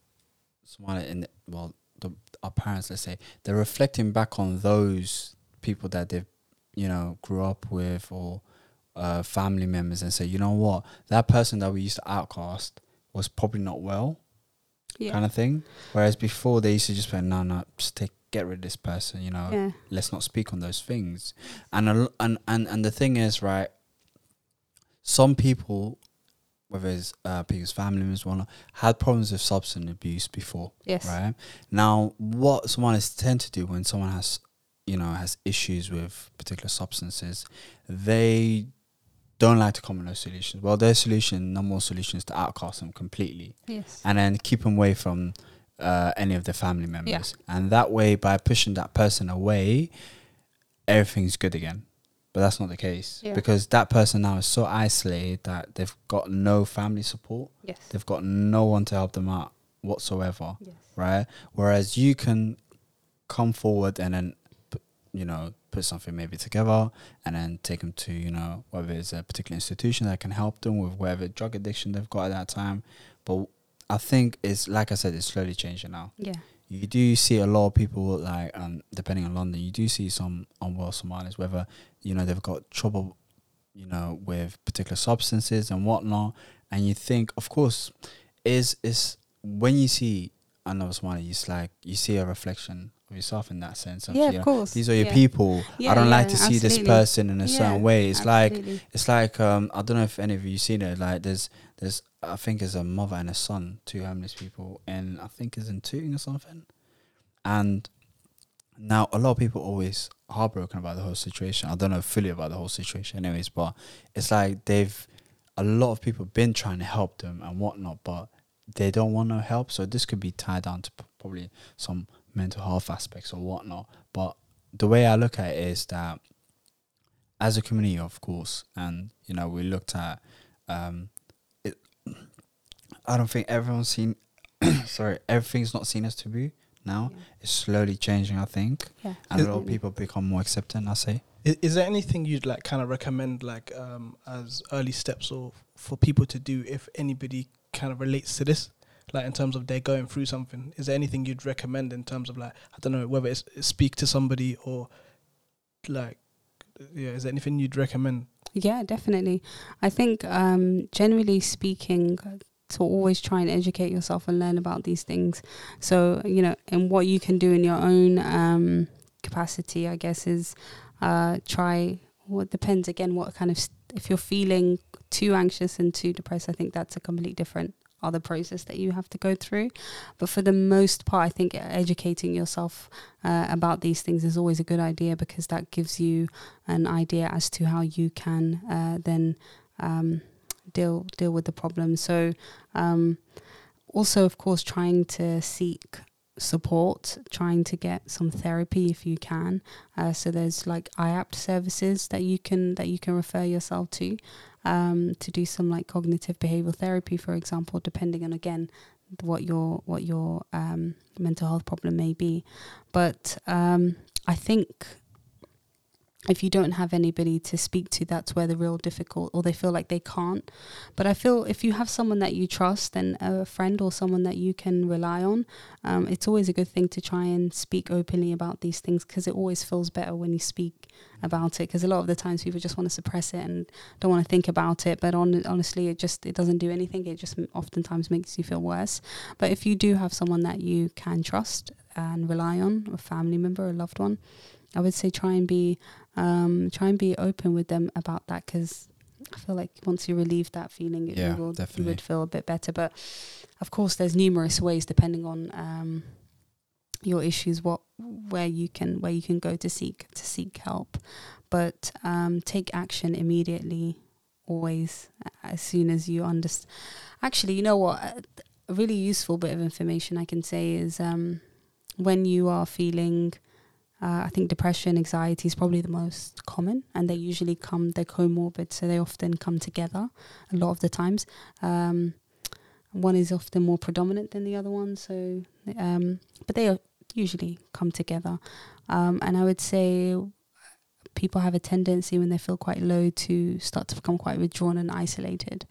Somali in well, the, our parents, let's say, they're reflecting back on those people that they've, you know, grew up with or uh, family members, and say, you know what, that person that we used to outcast was probably not well, yeah. kind of thing. Whereas before they used to just be, no, no, just take get rid of this person, you know yeah. let's not speak on those things. And a, and and and the thing is, right? Some people, whether it's uh, people's family members, or whatnot, had problems with substance abuse before, Yes. right? Now, what someone is tend to do when someone has, you know, has issues with particular substances, they don't like to come with no solutions. Well, their solution, number one solution, is to outcast them completely Yes. and then keep them away from uh, any of the family members. And that way, by pushing that person away, everything's good again. But that's not the case Yeah. because that person now is so isolated that they've got no family support. Yes. They've got no one to help them out whatsoever, Yes. right? Whereas you can come forward and then, you know, put something maybe together and then take them to, you know, whether it's a particular institution that can help them with whatever drug addiction they've got at that time. But I think it's like I said, it's slowly changing now. Yeah. You do see a lot of people like, um, depending on London, you do see some unwell Somalis, whether you know they've got trouble, you know, with particular substances and whatnot, and you think, of course, is is when you see another Somali, it's like you see a reflection of yourself in that sense. Of, yeah, of know, course. these are your yeah. people. Yeah, I don't like yeah, to see this person in a certain way. It's like it's like um I don't know if any of you seen it. Like there's there's I think it's a mother and a son, two homeless people, and I think it's in Tooting or something. And now a lot of people always heartbroken about the whole situation. I don't know fully about the whole situation, anyways, but it's like they've a lot of people been trying to help them and whatnot, but they don't want no help. So this could be tied down to probably some mental health aspects or whatnot. But the way I look at it is that as a community, of course, and you know, we looked at um. I don't think everyone's seen. [COUGHS] sorry, everything's not seen as taboo now. Yeah. It's slowly changing, I think, Yeah, and a lot of people become more accepting. I say. Is, is there anything you'd like kind of recommend like um, as early steps or for people to do if anybody kind of relates to this? Like in terms of they're going through something, is there anything you'd recommend in terms of like I don't know whether it's speak to somebody or like yeah, is there anything you'd recommend? Yeah, definitely. I think um, generally speaking, to always try and educate yourself and learn about these things. So you know, and what you can do in your own um, capacity, I guess, is uh, try. Well, it depends again what kind of s if you're feeling too anxious and too depressed. I think that's a completely different other process that you have to go through. But for the most part, I think educating yourself uh, about these things is always a good idea because that gives you an idea as to how you can uh, then um, deal deal with the problem. So, um, also of course, trying to seek support, trying to get some therapy if you can. Uh, so there's like IAPT services that you can that you can refer yourself to um, to do some like cognitive behavioral therapy, for example, depending on again what your what your um, mental health problem may be. But um, I think if you don't have anybody to speak to, that's where the real difficult, or they feel like they can't. But I feel if you have someone that you trust and a friend or someone that you can rely on, um, it's always a good thing to try and speak openly about these things because it always feels better when you speak about it. Because a lot of the times people just want to suppress it and don't want to think about it. But on, honestly, it just it doesn't do anything. It just oftentimes makes you feel worse. But if you do have someone that you can trust and rely on, a family member, a loved one, I would say try and be um, try and be open with them about that because I feel like once you relieve that feeling, it, Yeah, you, will, you definitely. would feel a bit better. But of course, there's numerous ways depending on um, your issues, what where you can where you can go to seek to seek help. But um, take action immediately, always as soon as you understand. Actually, you know what? A- A really useful bit of information I can say is um, when you are feeling uh, I think depression, anxiety is probably the most common, and they usually come, they're comorbid, so they often come together a lot of the times. Um, one is often more predominant than the other one, so, um, but they usually come together. Um, and I would say people have a tendency when they feel quite low to start to become quite withdrawn and isolated.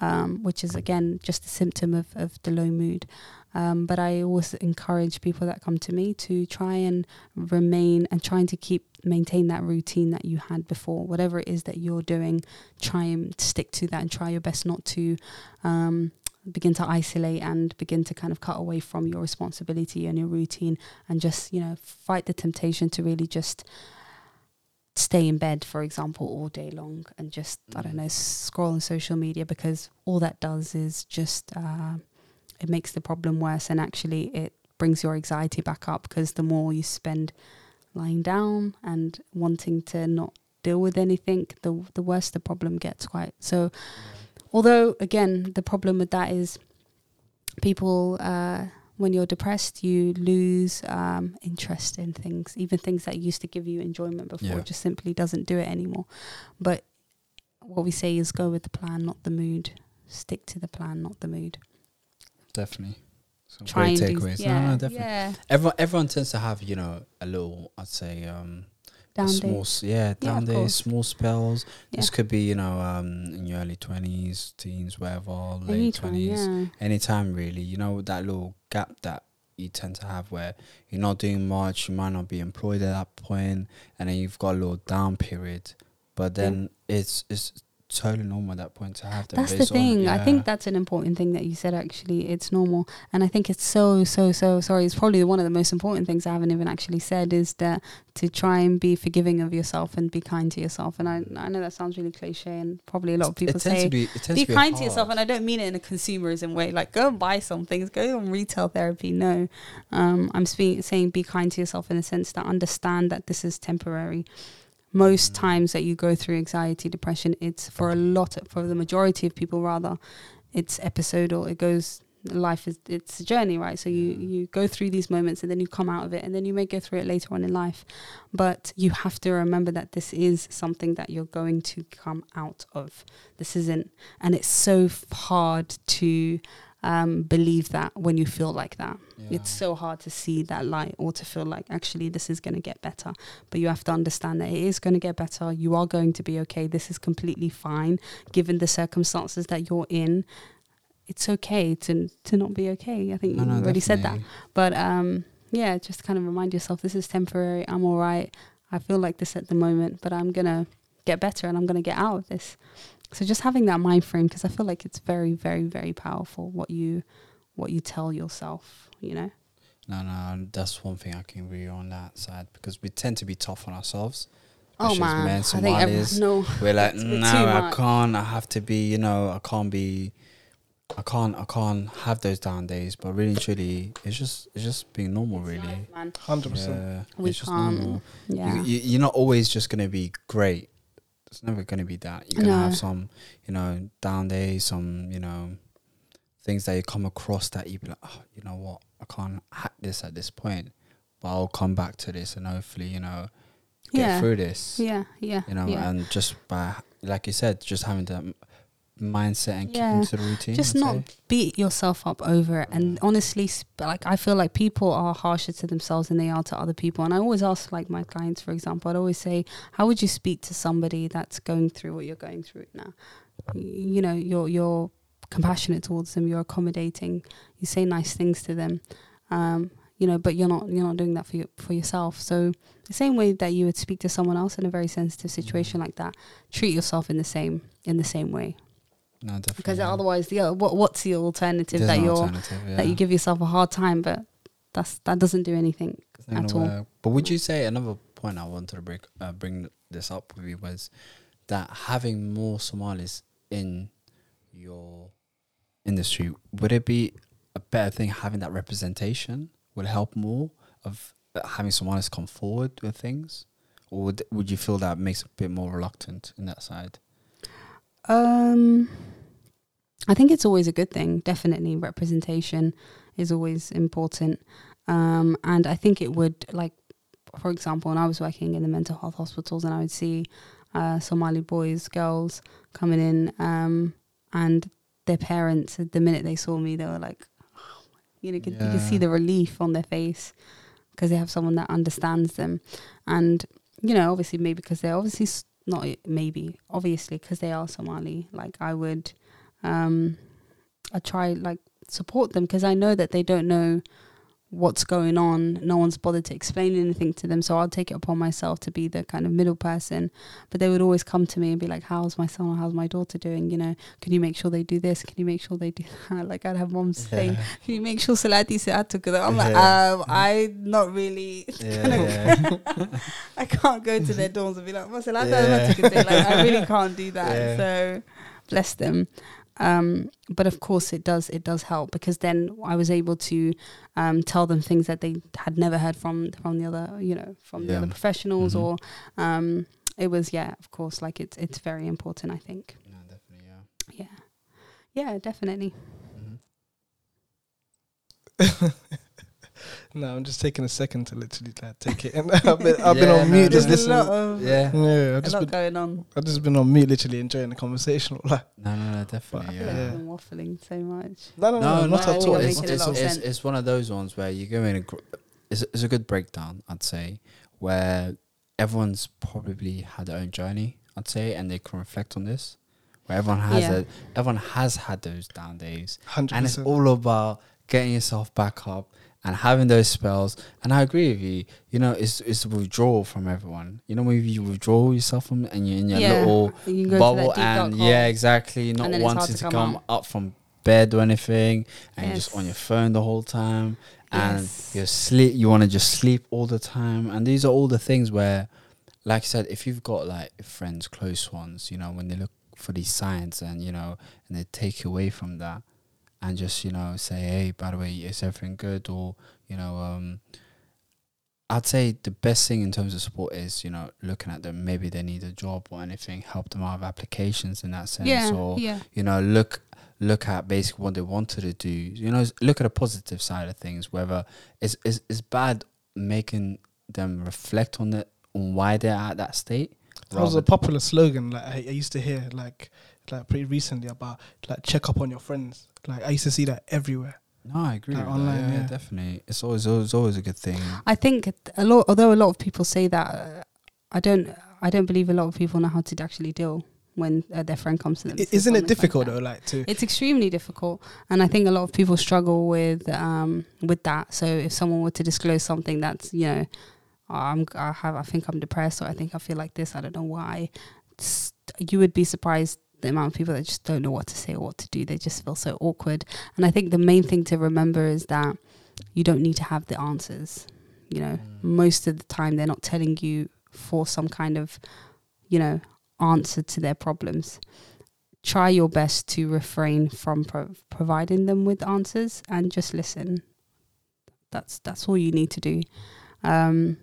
Um, which is again just a symptom of, of the low mood. Um, but I always encourage people that come to me to try and remain and trying to keep maintain that routine that you had before. Whatever it is that you're doing, try and stick to that and try your best not to um, begin to isolate and begin to kind of cut away from your responsibility and your routine and just you know fight the temptation to really just stay in bed for example all day long and just i don't know scroll on social media because all that does is just uh, it makes the problem worse and actually it brings your anxiety back up because the more you spend lying down and wanting to not deal with anything the the worse the problem gets quite. So although again the problem with that is people uh when you're depressed you lose um interest in things even things that used to give you enjoyment before Yeah. just simply doesn't do it anymore but what we say is go with the plan not the mood stick to the plan not the mood Definitely. Some try great takeaways. yeah no, no, definitely. yeah Everyone, everyone tends to have, you know, a little, I'd say, um, down small, days yeah, down of days, small spells. This could be, you know, um, in your early twenties, teens, whatever, late anytime twenties, yeah anytime really. You know, that little gap that you tend to have where you're not doing much, you might not be employed at that point, and then you've got a little down period. But then it's it's totally normal at that point to have them. That's the thing. I think that's an important thing that you said. Actually, it's normal, and I think it's so so so sorry. It's probably one of the most important things I haven't even actually said is that to try and be forgiving of yourself and be kind to yourself. And I I know that sounds really cliche, and probably a lot of people say be, be to kind to yourself, and I don't mean it in a consumerism way. Like go and buy some things, go on retail therapy. No, um, I'm spe- saying be kind to yourself in the sense that understand that this is temporary. Most Mm. times that you go through anxiety, depression, it's for a lot, for the majority of people, rather, it's episodal. It goes. Life is it's a journey, right? So you you go through these moments, and then you come out of it, and then you may go through it later on in life. But you have to remember that this is something that you're going to come out of. This isn't, and it's so hard to um, believe that when you feel like that. It's so hard to see that light or to feel like actually this is going to get better. But you have to understand that it is going to get better. You are going to be okay. This is completely fine given the circumstances that you're in. It's okay to to not be okay. I think No, you no, already said that. But um, yeah, just kind of remind yourself this is temporary. I'm all right. I feel like this at the moment, but I'm gonna get better and I'm gonna get out of this. So just having that mind frame because I feel like it's very, very, very powerful what you what you tell yourself. You know. No, no, that's one thing I can agree on that side because we tend to be tough on ourselves. Oh man, men, I think everyone Somalis. no. We're like, It's a bit no, too I can't. I have to be. You know, I can't be. I can't. I can't have those down days. But really, and truly, it's just it's just being normal, really. man. Hundred percent. Yeah, We it's just can't. normal. Yeah. You, you, you're not always just gonna be great. It's never gonna be that. You're gonna No. have some, you know, down days, some, you know, things that you come across that you be like, oh, you know what, I can't hack this at this point, but I'll come back to this and hopefully, you know, get Yeah. through this. yeah. Yeah. You know, yeah. and just by, like you said, just having that m- mindset and Yeah. keeping to the routine. just I'd not say. beat yourself up over it and honestly like i feel like people are harsher to themselves than they are to other people and i always ask like my clients for example i'd always say how would you speak to somebody that's going through what you're going through now you know you're you're compassionate towards them you're accommodating you say nice things to them um you know but you're not you're not doing that for your, for yourself so the same way that you would speak to someone else in a very sensitive situation like that treat yourself in the same in the same way No, definitely. because yeah. otherwise the what what's the alternative There's that you're alternative, that you give yourself a hard time but that's that doesn't do anything at all. work. But would you say another point I wanted to break, uh, bring this up with you was that having more Somalis in your industry would it be a better thing having that representation would it help more of having Somalis come forward with things, or would would you feel that makes a bit more reluctant in that side? Um i think it's always a good thing. Definitely representation is always important. Um and i think it would like for example when i was working in the mental health hospitals and i would see uh somali boys girls coming in um and their parents the minute they saw me they were like you know you could, you could see the relief on their face because they have someone that understands them. And you know obviously maybe because they're obviously not maybe obviously because they are somali. Like i would um i try like support them because i know that they don't know what's going on no one's bothered to explain anything to them so i'll take it upon myself to be the kind of middle person but they would always come to me and be like how's my son or how's my daughter doing you know can you make sure they do this can you make sure they do [LAUGHS] that like i'd have moms saying can you make sure Salati Seatu? Because I'm like, Yeah. um, I not really. [LAUGHS] Yeah, I can't go to their dorms and be like, "Well, Salati Yeah. Like, I really can't do [LAUGHS] that. Yeah. So, bless them. Um, but of course, it does. It does help because then I was able to um, tell them things that they had never heard from from the other, you know, from the other professionals. Mhm. Or um, it was, yeah, of course, like it's it's very important. I think. no, definitely, yeah. Yeah, yeah, definitely. Mhm. [LAUGHS] No, I'm just taking a second to literally like, take it. [LAUGHS] in. I've been, I've been on no, mute, just there's a listening. lot of Yeah. Yeah, I've a just lot been, going on. I've just been on mute, literally enjoying the conversation. Like, [LAUGHS] No, no, no, definitely, feel yeah. like Yeah. I've been waffling so much. no, no, no, No, not not at all. It's, it's, it's, it's one of those ones where you go in a. Gr- it's, it's a good breakdown, I'd say, where everyone's probably had their own journey, I'd say, and they can reflect on this. Where everyone has Yeah. a, everyone has had those down days, Hundred and it's all about getting yourself back up and having those spells. And I agree with you. You know, it's it's withdrawal from everyone. You know, when you withdraw yourself from and you're in your Yeah. little You bubble to that deep and yeah, exactly. Not wanting to come come out. up from bed or anything, and you're just on your phone the whole time, and Yes. you're sleep. You want to just sleep all the time, and these are all the things where, like I said, if you've got like friends, close ones, you know, when they look for these signs and you know, and they take away from that, and just you know say, hey, by the way, is everything good, or you know, um, I'd say the best thing in terms of support is you know looking at them. Maybe they need a job or anything. Help them out with applications in that sense, Yeah, or yeah, you know look look at basically what they wanted to do. You know, look at the positive side of things. Whether it's it's, it's bad making them reflect on it on why they're at that state. That was a popular slogan. Like I, I used to hear, like like pretty recently about like check up on your friends. Like I used to see that everywhere. no, I agree. like online, that. Yeah, yeah. definitely. It's always always always a good thing. I think a lot. Although a lot of people say that, uh, I don't. I don't believe a lot of people know how to actually deal when uh, their friend comes to them. is isn't it something like difficult though? Like to It's extremely difficult, and I think a lot of people struggle with um, with that. So if someone were to disclose something that's you know, I'm I have I think I'm depressed or I think I feel like this. I don't know why. It's, you would be surprised the amount of people that just don't know what to say or what to do. They just feel so awkward. And I think the main thing to remember is that you don't need to have the answers. You know, most of the time they're not telling you for some kind of, you know, answer to their problems. Try your best to refrain from pro- providing them with answers and just listen. That's that's all you need to do. Um,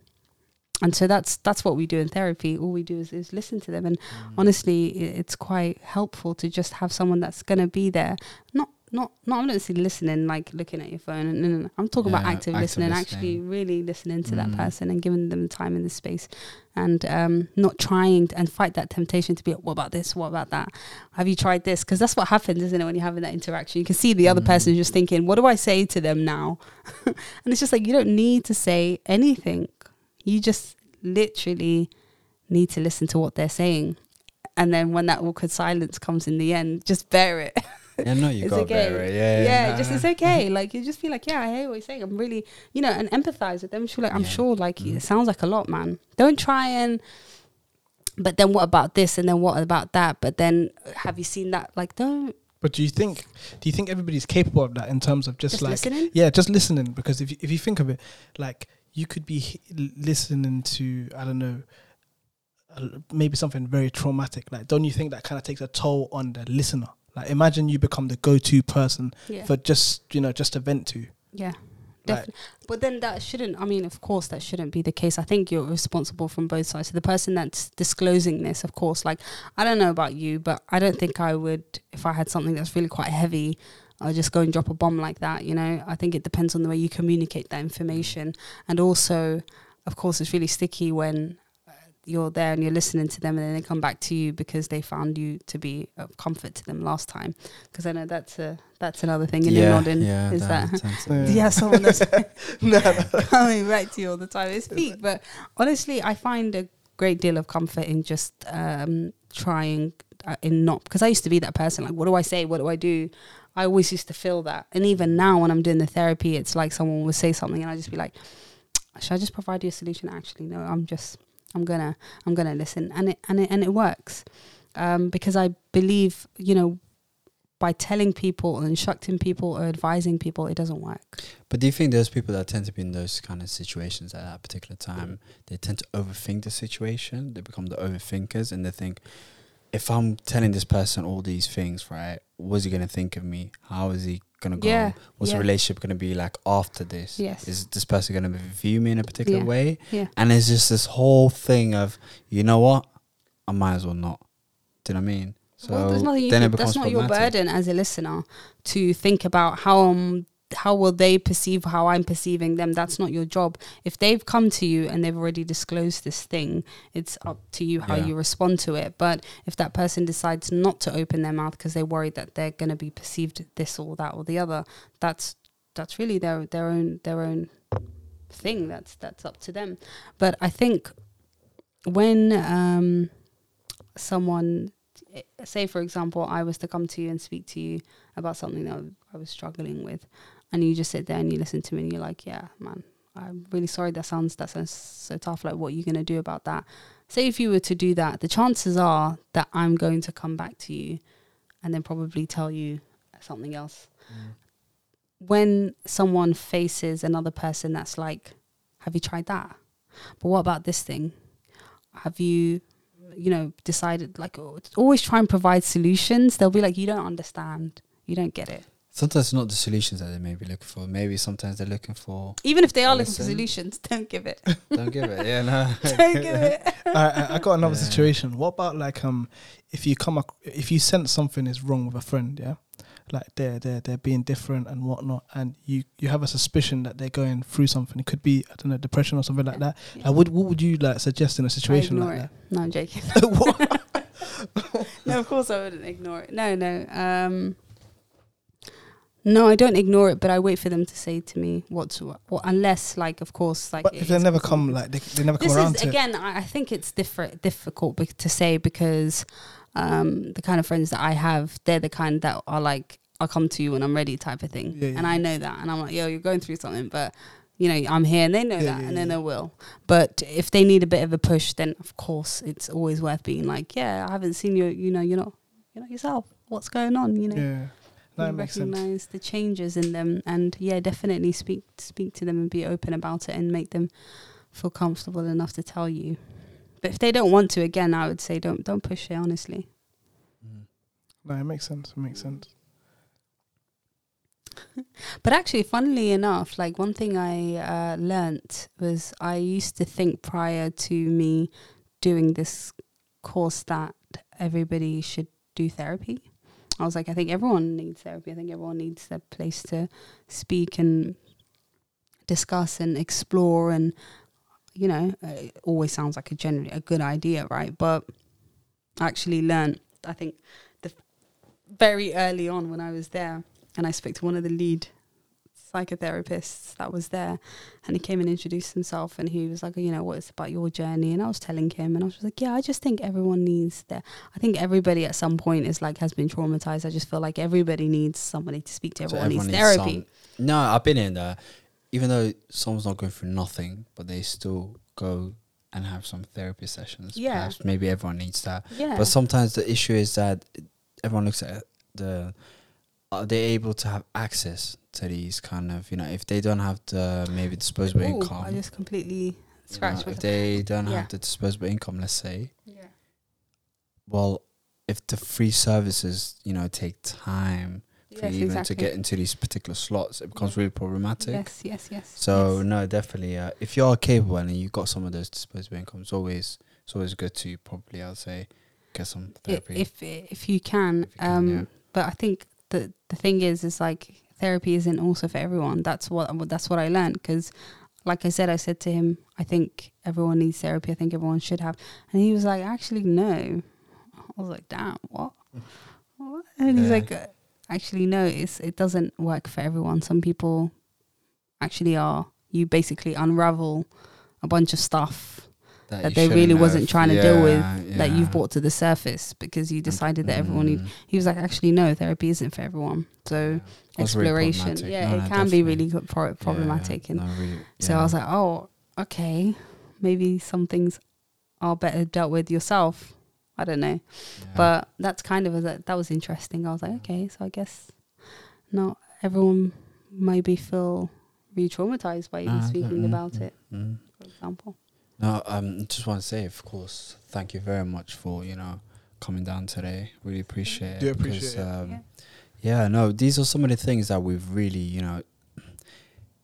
and so that's that's what we do in therapy. All we do is, is listen to them, and honestly, it's quite helpful to just have someone that's gonna be there. Not not not I'm not necessarily listening, like looking at your phone. And, no, no, no. I'm talking about active, active listening, actually really listening to that Mm. person and giving them time in the space, and um, not trying to, and fight that temptation to be. What about this? What about that? Have you tried this? Because that's what happens, isn't it? When you're having that interaction, you can see the other Mm. person just thinking, "What do I say to them now?" [LAUGHS] and it's just like you don't need to say anything. You just literally need to listen to what they're saying. And then when that awkward silence comes in the end, just bear it. Yeah, no, you [LAUGHS] It's got okay. there. Yeah, yeah, nah. just it's okay. Like you just feel like, yeah, I hear what you're saying. I'm really, you know, and empathize with them. Sure, like I'm Yeah. sure, like Mhm. it sounds like a lot, man. Don't try and. But then what about this? And then what about that? But then have you seen that? Like, don't But do you think do you think everybody's capable of that in terms of just, just, like listening. yeah, just listening? Because if you, if you think of it, like you could be listening to I don't know, maybe something very traumatic. Like, don't you think that kind of takes a toll on the listener? Like, imagine you become the go-to person Yeah, for just you know just to vent to. yeah. Like, Definitely. But then that shouldn't, I mean, of course, that shouldn't be the case. I think you're responsible from both sides. So the person that's disclosing this, of course, like, I don't know about you, but I don't think I would, if I had something that's really quite heavy, I'll just go and drop a bomb like that, you know? I think it depends on the way you communicate that information. And also, of course, it's really sticky when uh, you're there and you're listening to them and then they come back to you because they found you to be of comfort to them last time. Because I know that's a, that's another thing in yeah, nodding. yeah, is that, to- [LAUGHS] yeah, someone that's [LAUGHS] no, no. [LAUGHS] coming back to you all the time. It's peak. But honestly, I find a great deal of comfort in just um, trying uh, in not because I used to be that person. Like, what do I say? What do I do? I always used to feel that, and even now when I'm doing the therapy, it's like someone would say something, and I just be like, "Should I just provide you a solution?" Actually, no. I'm just, I'm gonna, I'm gonna listen, and it and it and it works um, because I believe, you know, by telling people or instructing people or advising people, it doesn't work. But do you think those people that tend to be in those kind of situations at that particular time, they tend to overthink the situation? They become the overthinkers and they think, if I'm telling this person all these things, right, what's he going to think of me? How is he going to go? Yeah, What's yeah. the relationship going to be like after this? Yes. Is this person going to view me in a particular Yeah. way? Yeah. And it's just this whole thing of, you know what? I might as well not. Do you know what I mean? So well, there's nothing you then can, it that's becomes not your burden as a listener to think about how um, how will they perceive how I'm perceiving them. That's not your job. If they've come to you and they've already disclosed this thing, it's up to you how Yeah. you respond to it. But if that person decides not to open their mouth because they're worried that they're going to be perceived this or that or the other, that's that's really their their own their own thing. That's that's up to them. But I think when um, someone eh, say for example, I was to come to you and speak to you about something that I was struggling with, and you just sit there and you listen to me and you're like, yeah, man, I'm really sorry. That sounds that sounds so tough. Like, what are you gonna do about that? Say if you were to do that, the chances are that I'm going to come back to you, and then probably tell you something else. Mm. When someone faces another person that's like, have you tried that? But what about this thing? Have you, you know, decided like oh, always try and provide solutions? They'll be like, you don't understand, you don't get it. Sometimes it's not the solutions that they may be looking for. Maybe sometimes they're looking for. Even if they are looking for solutions, [LAUGHS] don't give it. [LAUGHS] Don't give it. Yeah, no. [LAUGHS] don't give it. I, I, I got another Yeah. situation. What about like um, if you come ac- if you sense something is wrong with a friend, yeah, like they're they're they're being different and whatnot, and you you have a suspicion that they're going through something. It could be I don't know depression or something like that. Yeah. Like, what what would you like suggest in a situation ignore like it. No, I'm joking. no, of course I wouldn't ignore it. No, no. Um, no, I don't ignore it, but I wait for them to say to me what's what. what unless, like, of course, like. But if they never come, like they, they never come this around is to it. again, I, I think it's different, difficult bec- to say because um, the kind of friends that I have, they're the kind that are like, I'll come to you when I'm ready, type of thing, Yeah, yeah, and I know that, and I'm like, yo, you're going through something, but you know, I'm here, and they know Yeah, that, yeah, and then yeah. they will. But if they need a bit of a push, then of course it's always worth being like, yeah, I haven't seen you, you know, you're not, you're not yourself. What's going on? You know, Yeah, no, you it makes sense. recognize the changes in them, and yeah, definitely speak speak to them and be open about it, and make them feel comfortable enough to tell you. But if they don't want to, again, I would say don't don't push it. Honestly, No, it makes sense. It makes sense. [LAUGHS] but actually, funnily enough, like one thing I uh, learnt was I used to think prior to me doing this course that everybody should do therapy. I was like, I think everyone needs therapy. I think everyone needs a place to speak and discuss and explore and you know it always sounds like a generally a good idea right but I actually learned i think the very early on when i was there and i spoke to one of the lead psychotherapists that was there and he came and introduced himself and he was like you know what it's about your journey and i was telling him and i was like yeah i just think everyone needs that i think everybody at some point is like has been traumatized i just feel like everybody needs somebody to speak to So everyone, needs everyone therapy some- no, I've been in there. Even though someone's not going through nothing, but they still go and have some therapy sessions. Yeah. Perhaps maybe everyone needs that. yeah But sometimes the issue is that everyone looks at the are they able to have access to these kind of you know if they don't have the maybe disposable Ooh, income I just completely you know, if they don't Yeah. have the disposable income let's say yeah. well if the free services you know take time for Yes, you even exactly. to get into these particular slots it becomes really problematic Yes, yes, yes. so yes. no definitely uh, if you are capable and you've got some of those disposable incomes always it's always good to probably i'll say get some therapy if if you can, If you can, um, yeah. but I think the the thing is, is like therapy isn't also for everyone. That's what that's what I learned because, like I said, I said to him, I think everyone needs therapy. I think everyone should have, and he was like, actually, no. I was like, damn, what? what? And he's Yeah. like, uh, actually, no. It's it doesn't work for everyone. Some people actually are. You basically unravel a bunch of stuff that you they really shouldn't wasn't trying to deal with Yeah, that you've brought to the surface because you decided that everyone need Mm. he was like actually no therapy isn't for everyone. So really exploration. yeah No, it no, can be really good pro- problematic Yeah, and no, really, so i was like oh okay. Maybe some things are better dealt with yourself. I don't know. Yeah. but that's kind of a, that was interesting. I was like okay so i guess not everyone maybe feel re-traumatized by even Ah, speaking mm, about mm, it mm. for example No, um, just want to say, of course, thank you very much for you know coming down today. Really appreciate Do it. appreciate because, it. Um, Yeah. yeah. no, these are some of the things that we've really, you know,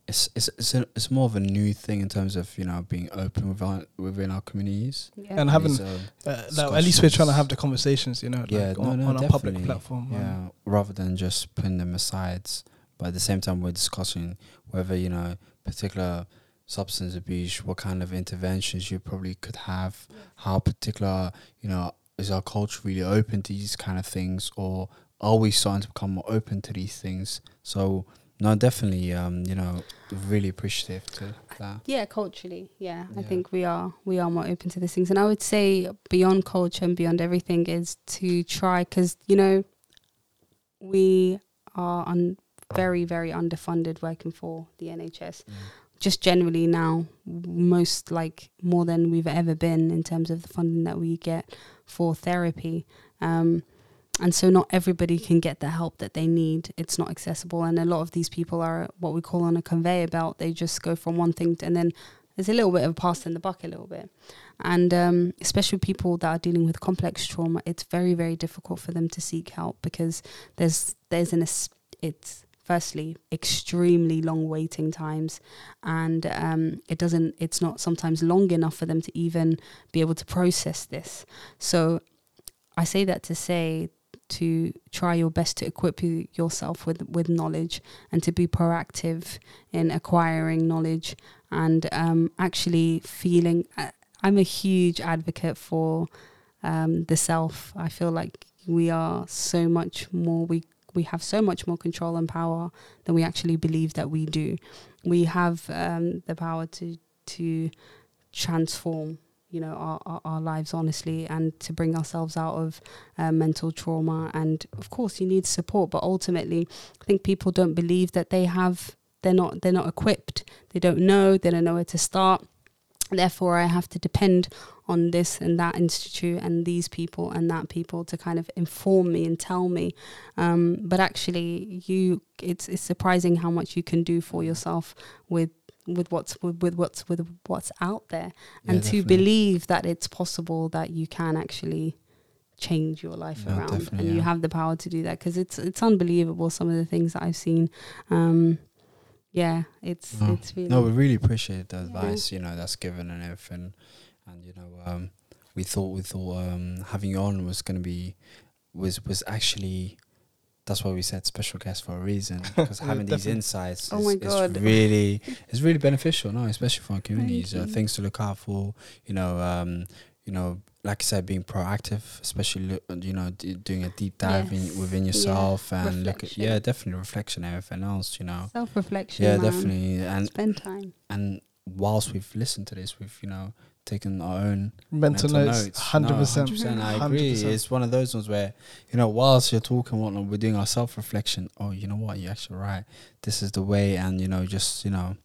it's it's it's, a, it's more of a new thing in terms of you know being open with our, within our communities. yeah And having These, um, uh, like, at least we're trying to have the conversations, you know, like yeah, no, on, no, on a public platform. Yeah, rather than just putting them aside, but at the same time we're discussing whether you know particular substance abuse, what kind of interventions you probably could have, how particular you know is our culture really open to these kind of things, or are we starting to become more open to these things? So no, definitely. Um, you know, really appreciative to that. Yeah, culturally, yeah, I think we are we are more open to these things, and I would say beyond culture and beyond everything is to try because you know we are un- very very underfunded working for the NHS. Just generally now, most like more than we've ever been in terms of the funding that we get for therapy. Um, and so not everybody can get the help that they need. It's not accessible, and a lot of these people are what we call on a conveyor belt. They just go from one thing to, and then there's a little bit of a pass in the buck a little bit. And um, especially people that are dealing with complex trauma, it's very very difficult for them to seek help because there's there's an it's firstly extremely long waiting times. And um, it doesn't it's not sometimes long enough for them to even be able to process this. So i say that to say to try your best to equip you, yourself with with knowledge and to be proactive in acquiring knowledge and um, actually feeling uh, i'm a huge advocate for um, the self. I feel like we are so much more we we have so much more control and power than we actually believe that we do. We have um, the power to to transform, you know, our, our, our lives honestly, and to bring ourselves out of uh, mental trauma. And of course, you need support, but ultimately, I think people don't believe that they have. They're not. They're not equipped. They don't know. They don't know where to start. Therefore, I have to depend on this and that institute and these people and that people to kind of inform me and tell me. Um, but actually, you it's it's surprising how much you can do for yourself with with what's with, with what's with what's out there, Yeah, and to believe that it's possible that you can actually change your life Yeah, around and you have the power to do that because it's it's unbelievable some of the things that I've seen. Um, yeah, it's No. it's really No, we really appreciate the Yeah. advice, you know, that's given and everything. And you know, um, we thought we thought um, having you on was gonna be was was actually that's why we said special guest for a reason [LAUGHS] because having these definitely. insights Oh is, my is God. really [LAUGHS] it's really beneficial, no, especially for our communities. Uh, things to look out for, you know, um, you know, like I said, being proactive, especially you know, d- doing a deep dive Yes. in, within Yeah. yourself and look at Reflection. yeah, definitely reflection, and everything else, you know. self reflection. Yeah, definitely, and Spend time. and whilst we've listened to this, we've you know taken our own Mental, notes, hundred No, percent. 100%, I agree. It's one of those ones where you know, whilst you're talking, whatnot, we're doing our self reflection. Oh, you know what? You're actually right. This is the way, and you know, just you know,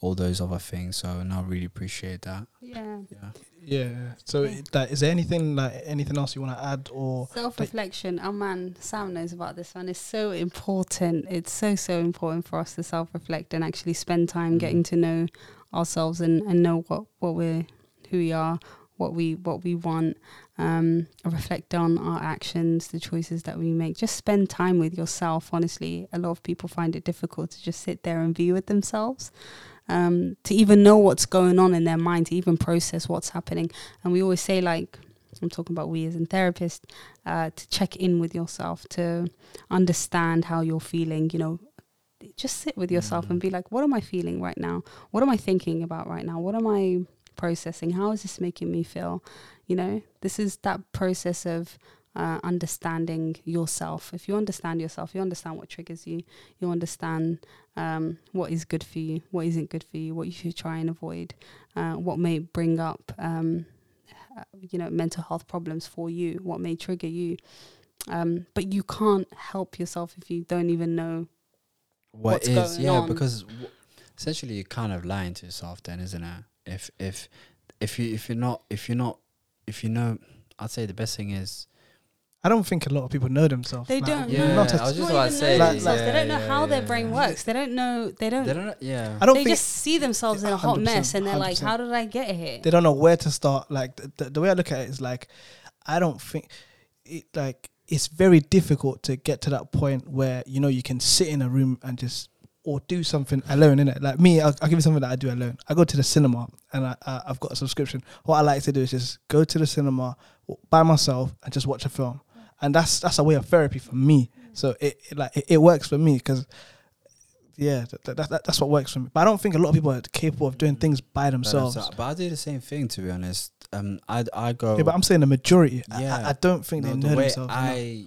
all those other things. So, no, I really appreciate that. Yeah. Yeah. Yeah. So, it- like, is there anything like anything else you want to add or? Self reflection. Oh man, Sam knows about this one. It's so important. It's so so important for us to self reflect and actually spend time Mm. getting to know ourselves and, and know what, what we're who we are, what we what we want. Um, reflect on our actions, the choices that we make. Just spend time with yourself. Honestly, a lot of people find it difficult to just sit there and be with themselves. Um, to even know what's going on in their mind, to even process what's happening. And we always say, like, I'm talking about we as in therapist, uh, to check in with yourself, to understand how you're feeling, you know, just sit with yourself and be like, what am I feeling right now? What am I thinking about right now? What am I processing? How is this making me feel? You know, this is that process of uh, understanding yourself. If you understand yourself, you understand what triggers you, you understand um, what is good for you, what isn't good for you, what you should try and avoid, uh, what may bring up. Um, you know mental health problems for you what may trigger you um but you can't help yourself if you don't even know What What's is going yeah? on. Because w- essentially, you're kind of lying to yourself, then, isn't it? If if if you if you're not if you're not if you know, I'd say the best thing is I don't think a lot of people know themselves. They Like, don't Yeah, know. not I was just about to say, know Like- themselves. they don't know yeah, how their yeah. brain works they don't know they don't they they, don't. Yeah. I don't think just see themselves in a hot mess and they're like 100%. how did i get here they don't know where to start. Like the, the, the way I look at it is like, I don't think it like it's very difficult to get to that point where you know you can sit in a room and just or do something alone in it. Like me, I'll, I'll give you something that I do alone. I go to the cinema and I, I I've got a subscription. What I like to do is just go to the cinema by myself and just watch a film, and that's that's a way of therapy for me. So it, it like it, it works for me because. Yeah, that, that, that, that's what works for me. But I don't think a lot of people are capable of doing things by themselves. But I do the same thing, to be honest. Um, I I go. Yeah, but I'm saying the majority. I- Yeah. I, I don't think No, they the know way themselves. enough. I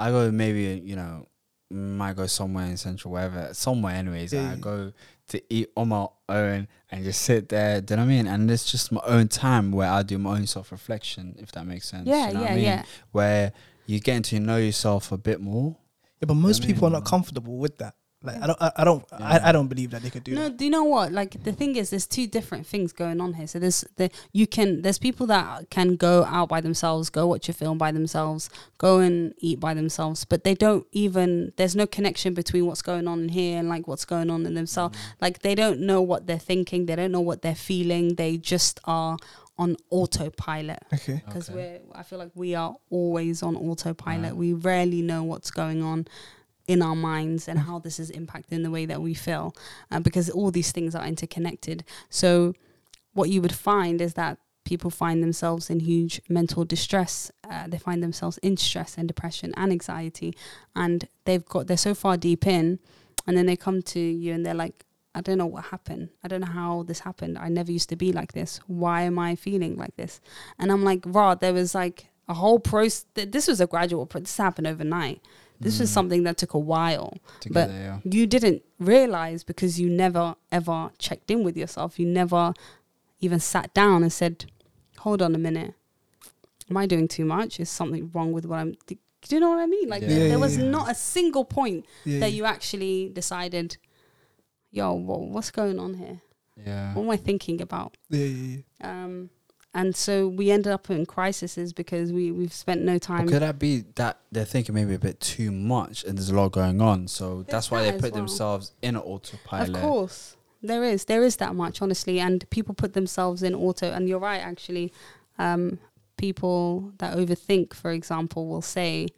I go maybe you know might go somewhere in central wherever somewhere anyways Yeah, i go to eat on my own and just sit there do you know what i mean and it's just my own time where i do my own self-reflection if that makes sense yeah, you know what yeah, I mean? yeah. where you getting to know yourself a bit more Yeah, but most I people are not comfortable with that. Like I don't, I, I don't, Yeah. I, I don't believe that they could do no, that. do you know what? Like the thing is, there's two different things going on here. So there's the you can there's people that can go out by themselves, go watch a film by themselves, go and eat by themselves, but they don't even there's no connection between what's going on in here and like what's going on in themselves. Mm. Like they don't know what they're thinking, they don't know what they're feeling. They just are on autopilot Okay. because Okay. we're I feel like we are always on autopilot. Right. We rarely know what's going on in our minds and how this is impacting the way that we feel, uh, because all these things are interconnected. So, what you would find is that people find themselves in huge mental distress. Uh, they find themselves in stress and depression and anxiety, and they've got they're so far deep in, and then they come to you and they're like. I don't know what happened. I don't know how this happened. I never used to be like this. Why am I feeling like this? And I'm like, Rod, there was like a whole process. This was a gradual process. This happened overnight. This was Mm. something that took a while. together yeah You didn't realize because you never ever checked in with yourself. You never even sat down and said, "Hold on a minute. Am I doing too much? Is something wrong with what I'm?" Do you know what I mean? Like Yeah. Yeah, there was not a single point that you actually decided, "Yo, wha what's going on here? yeah What am I thinking about?" yeah, yeah, yeah. Um, and so we ended up in crises because we we've spent no But time. could that be that they're thinking maybe a bit too much and there's a lot going on so that's why that they put well. themselves in an autopilot Of course, there is there is that much honestly, and people put themselves in auto. And you're right, actually. Um, people that overthink, for example, will say,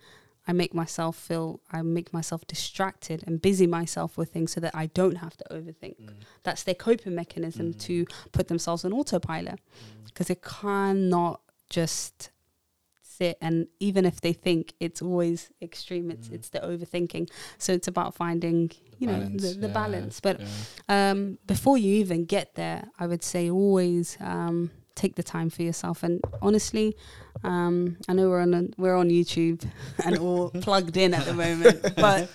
"I make myself feel, I make myself distracted and busy myself with things so that I don't have to overthink." Mm. That's their coping mechanism Mm. to put themselves on autopilot because they cannot just sit and even if they think it's always extreme it's Mm. it's the overthinking so it's about finding you know the, the yeah, balance but yeah. um, before you even get there, I would say always um, take the time for yourself. And honestly, um, I know we're on a, we're on YouTube [LAUGHS] and all [LAUGHS] plugged in at the moment, but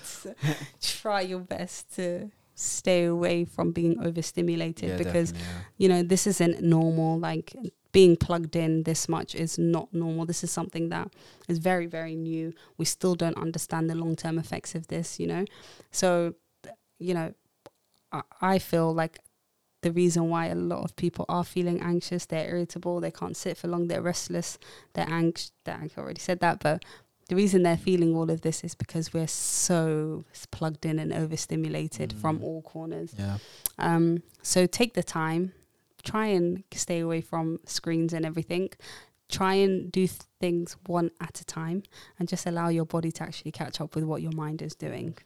try your best to stay away from being overstimulated Yeah, because yeah. you know this isn't normal. Like being plugged in this much is not normal. This is something that is very very new. We still don't understand the long term effects of this. You know, so you know, I, I feel like the reason why a lot of people are feeling anxious, they're irritable, they can't sit for long, they're restless, they're anxious. I already said that, but the reason they're feeling all of this is because we're so plugged in and overstimulated from Mm. all corners. yeah Um, so take the time, try and stay away from screens and everything. Try and do th- things one at a time, and just allow your body to actually catch up with what your mind is doing.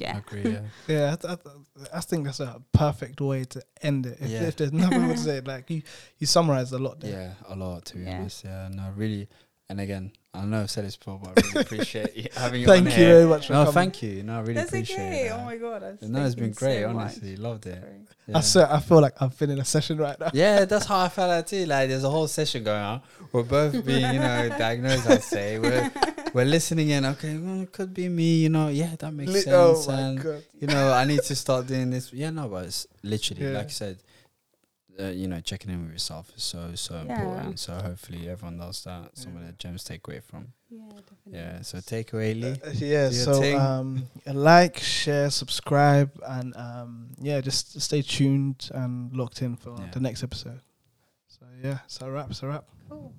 I agree yeah [LAUGHS] Yeah, I, th- I, th- I think that's a perfect way to end it. If, Yeah. if there's nothing more to [LAUGHS] say, like you, you summarized a lot there. Yeah, a lot to be Yeah. honest. Yeah, no, really. And again, I know I've said this before, but I really appreciate you [LAUGHS] having you Thank on you here. very much for No, coming. thank you. No, I really appreciate it. Oh my god. I've no, it's been great. so much. honestly, loved it. Yeah. I swear, I feel like I'm feeling a session right now. yeah, that's how I felt like too. Like, there's a whole session going on. We're both being, you know, [LAUGHS] diagnosed. I'd say we're we're listening in. Okay, well, it could be me. You know, yeah, that makes Li- sense. oh my and god. you know, I need to start doing this. Yeah, no, but it's literally Yeah. like I said. Uh, you know, checking in with yourself is so so Yeah. important. So hopefully everyone does that. Some of the gems take away from. Yeah, definitely. Yeah. So take away, Lee. Uh, yeah, so thing. um, like, share, subscribe, and um, yeah, just stay tuned and locked in for Yeah. the next episode. So yeah, so a wrap. It's a wrap. Cool.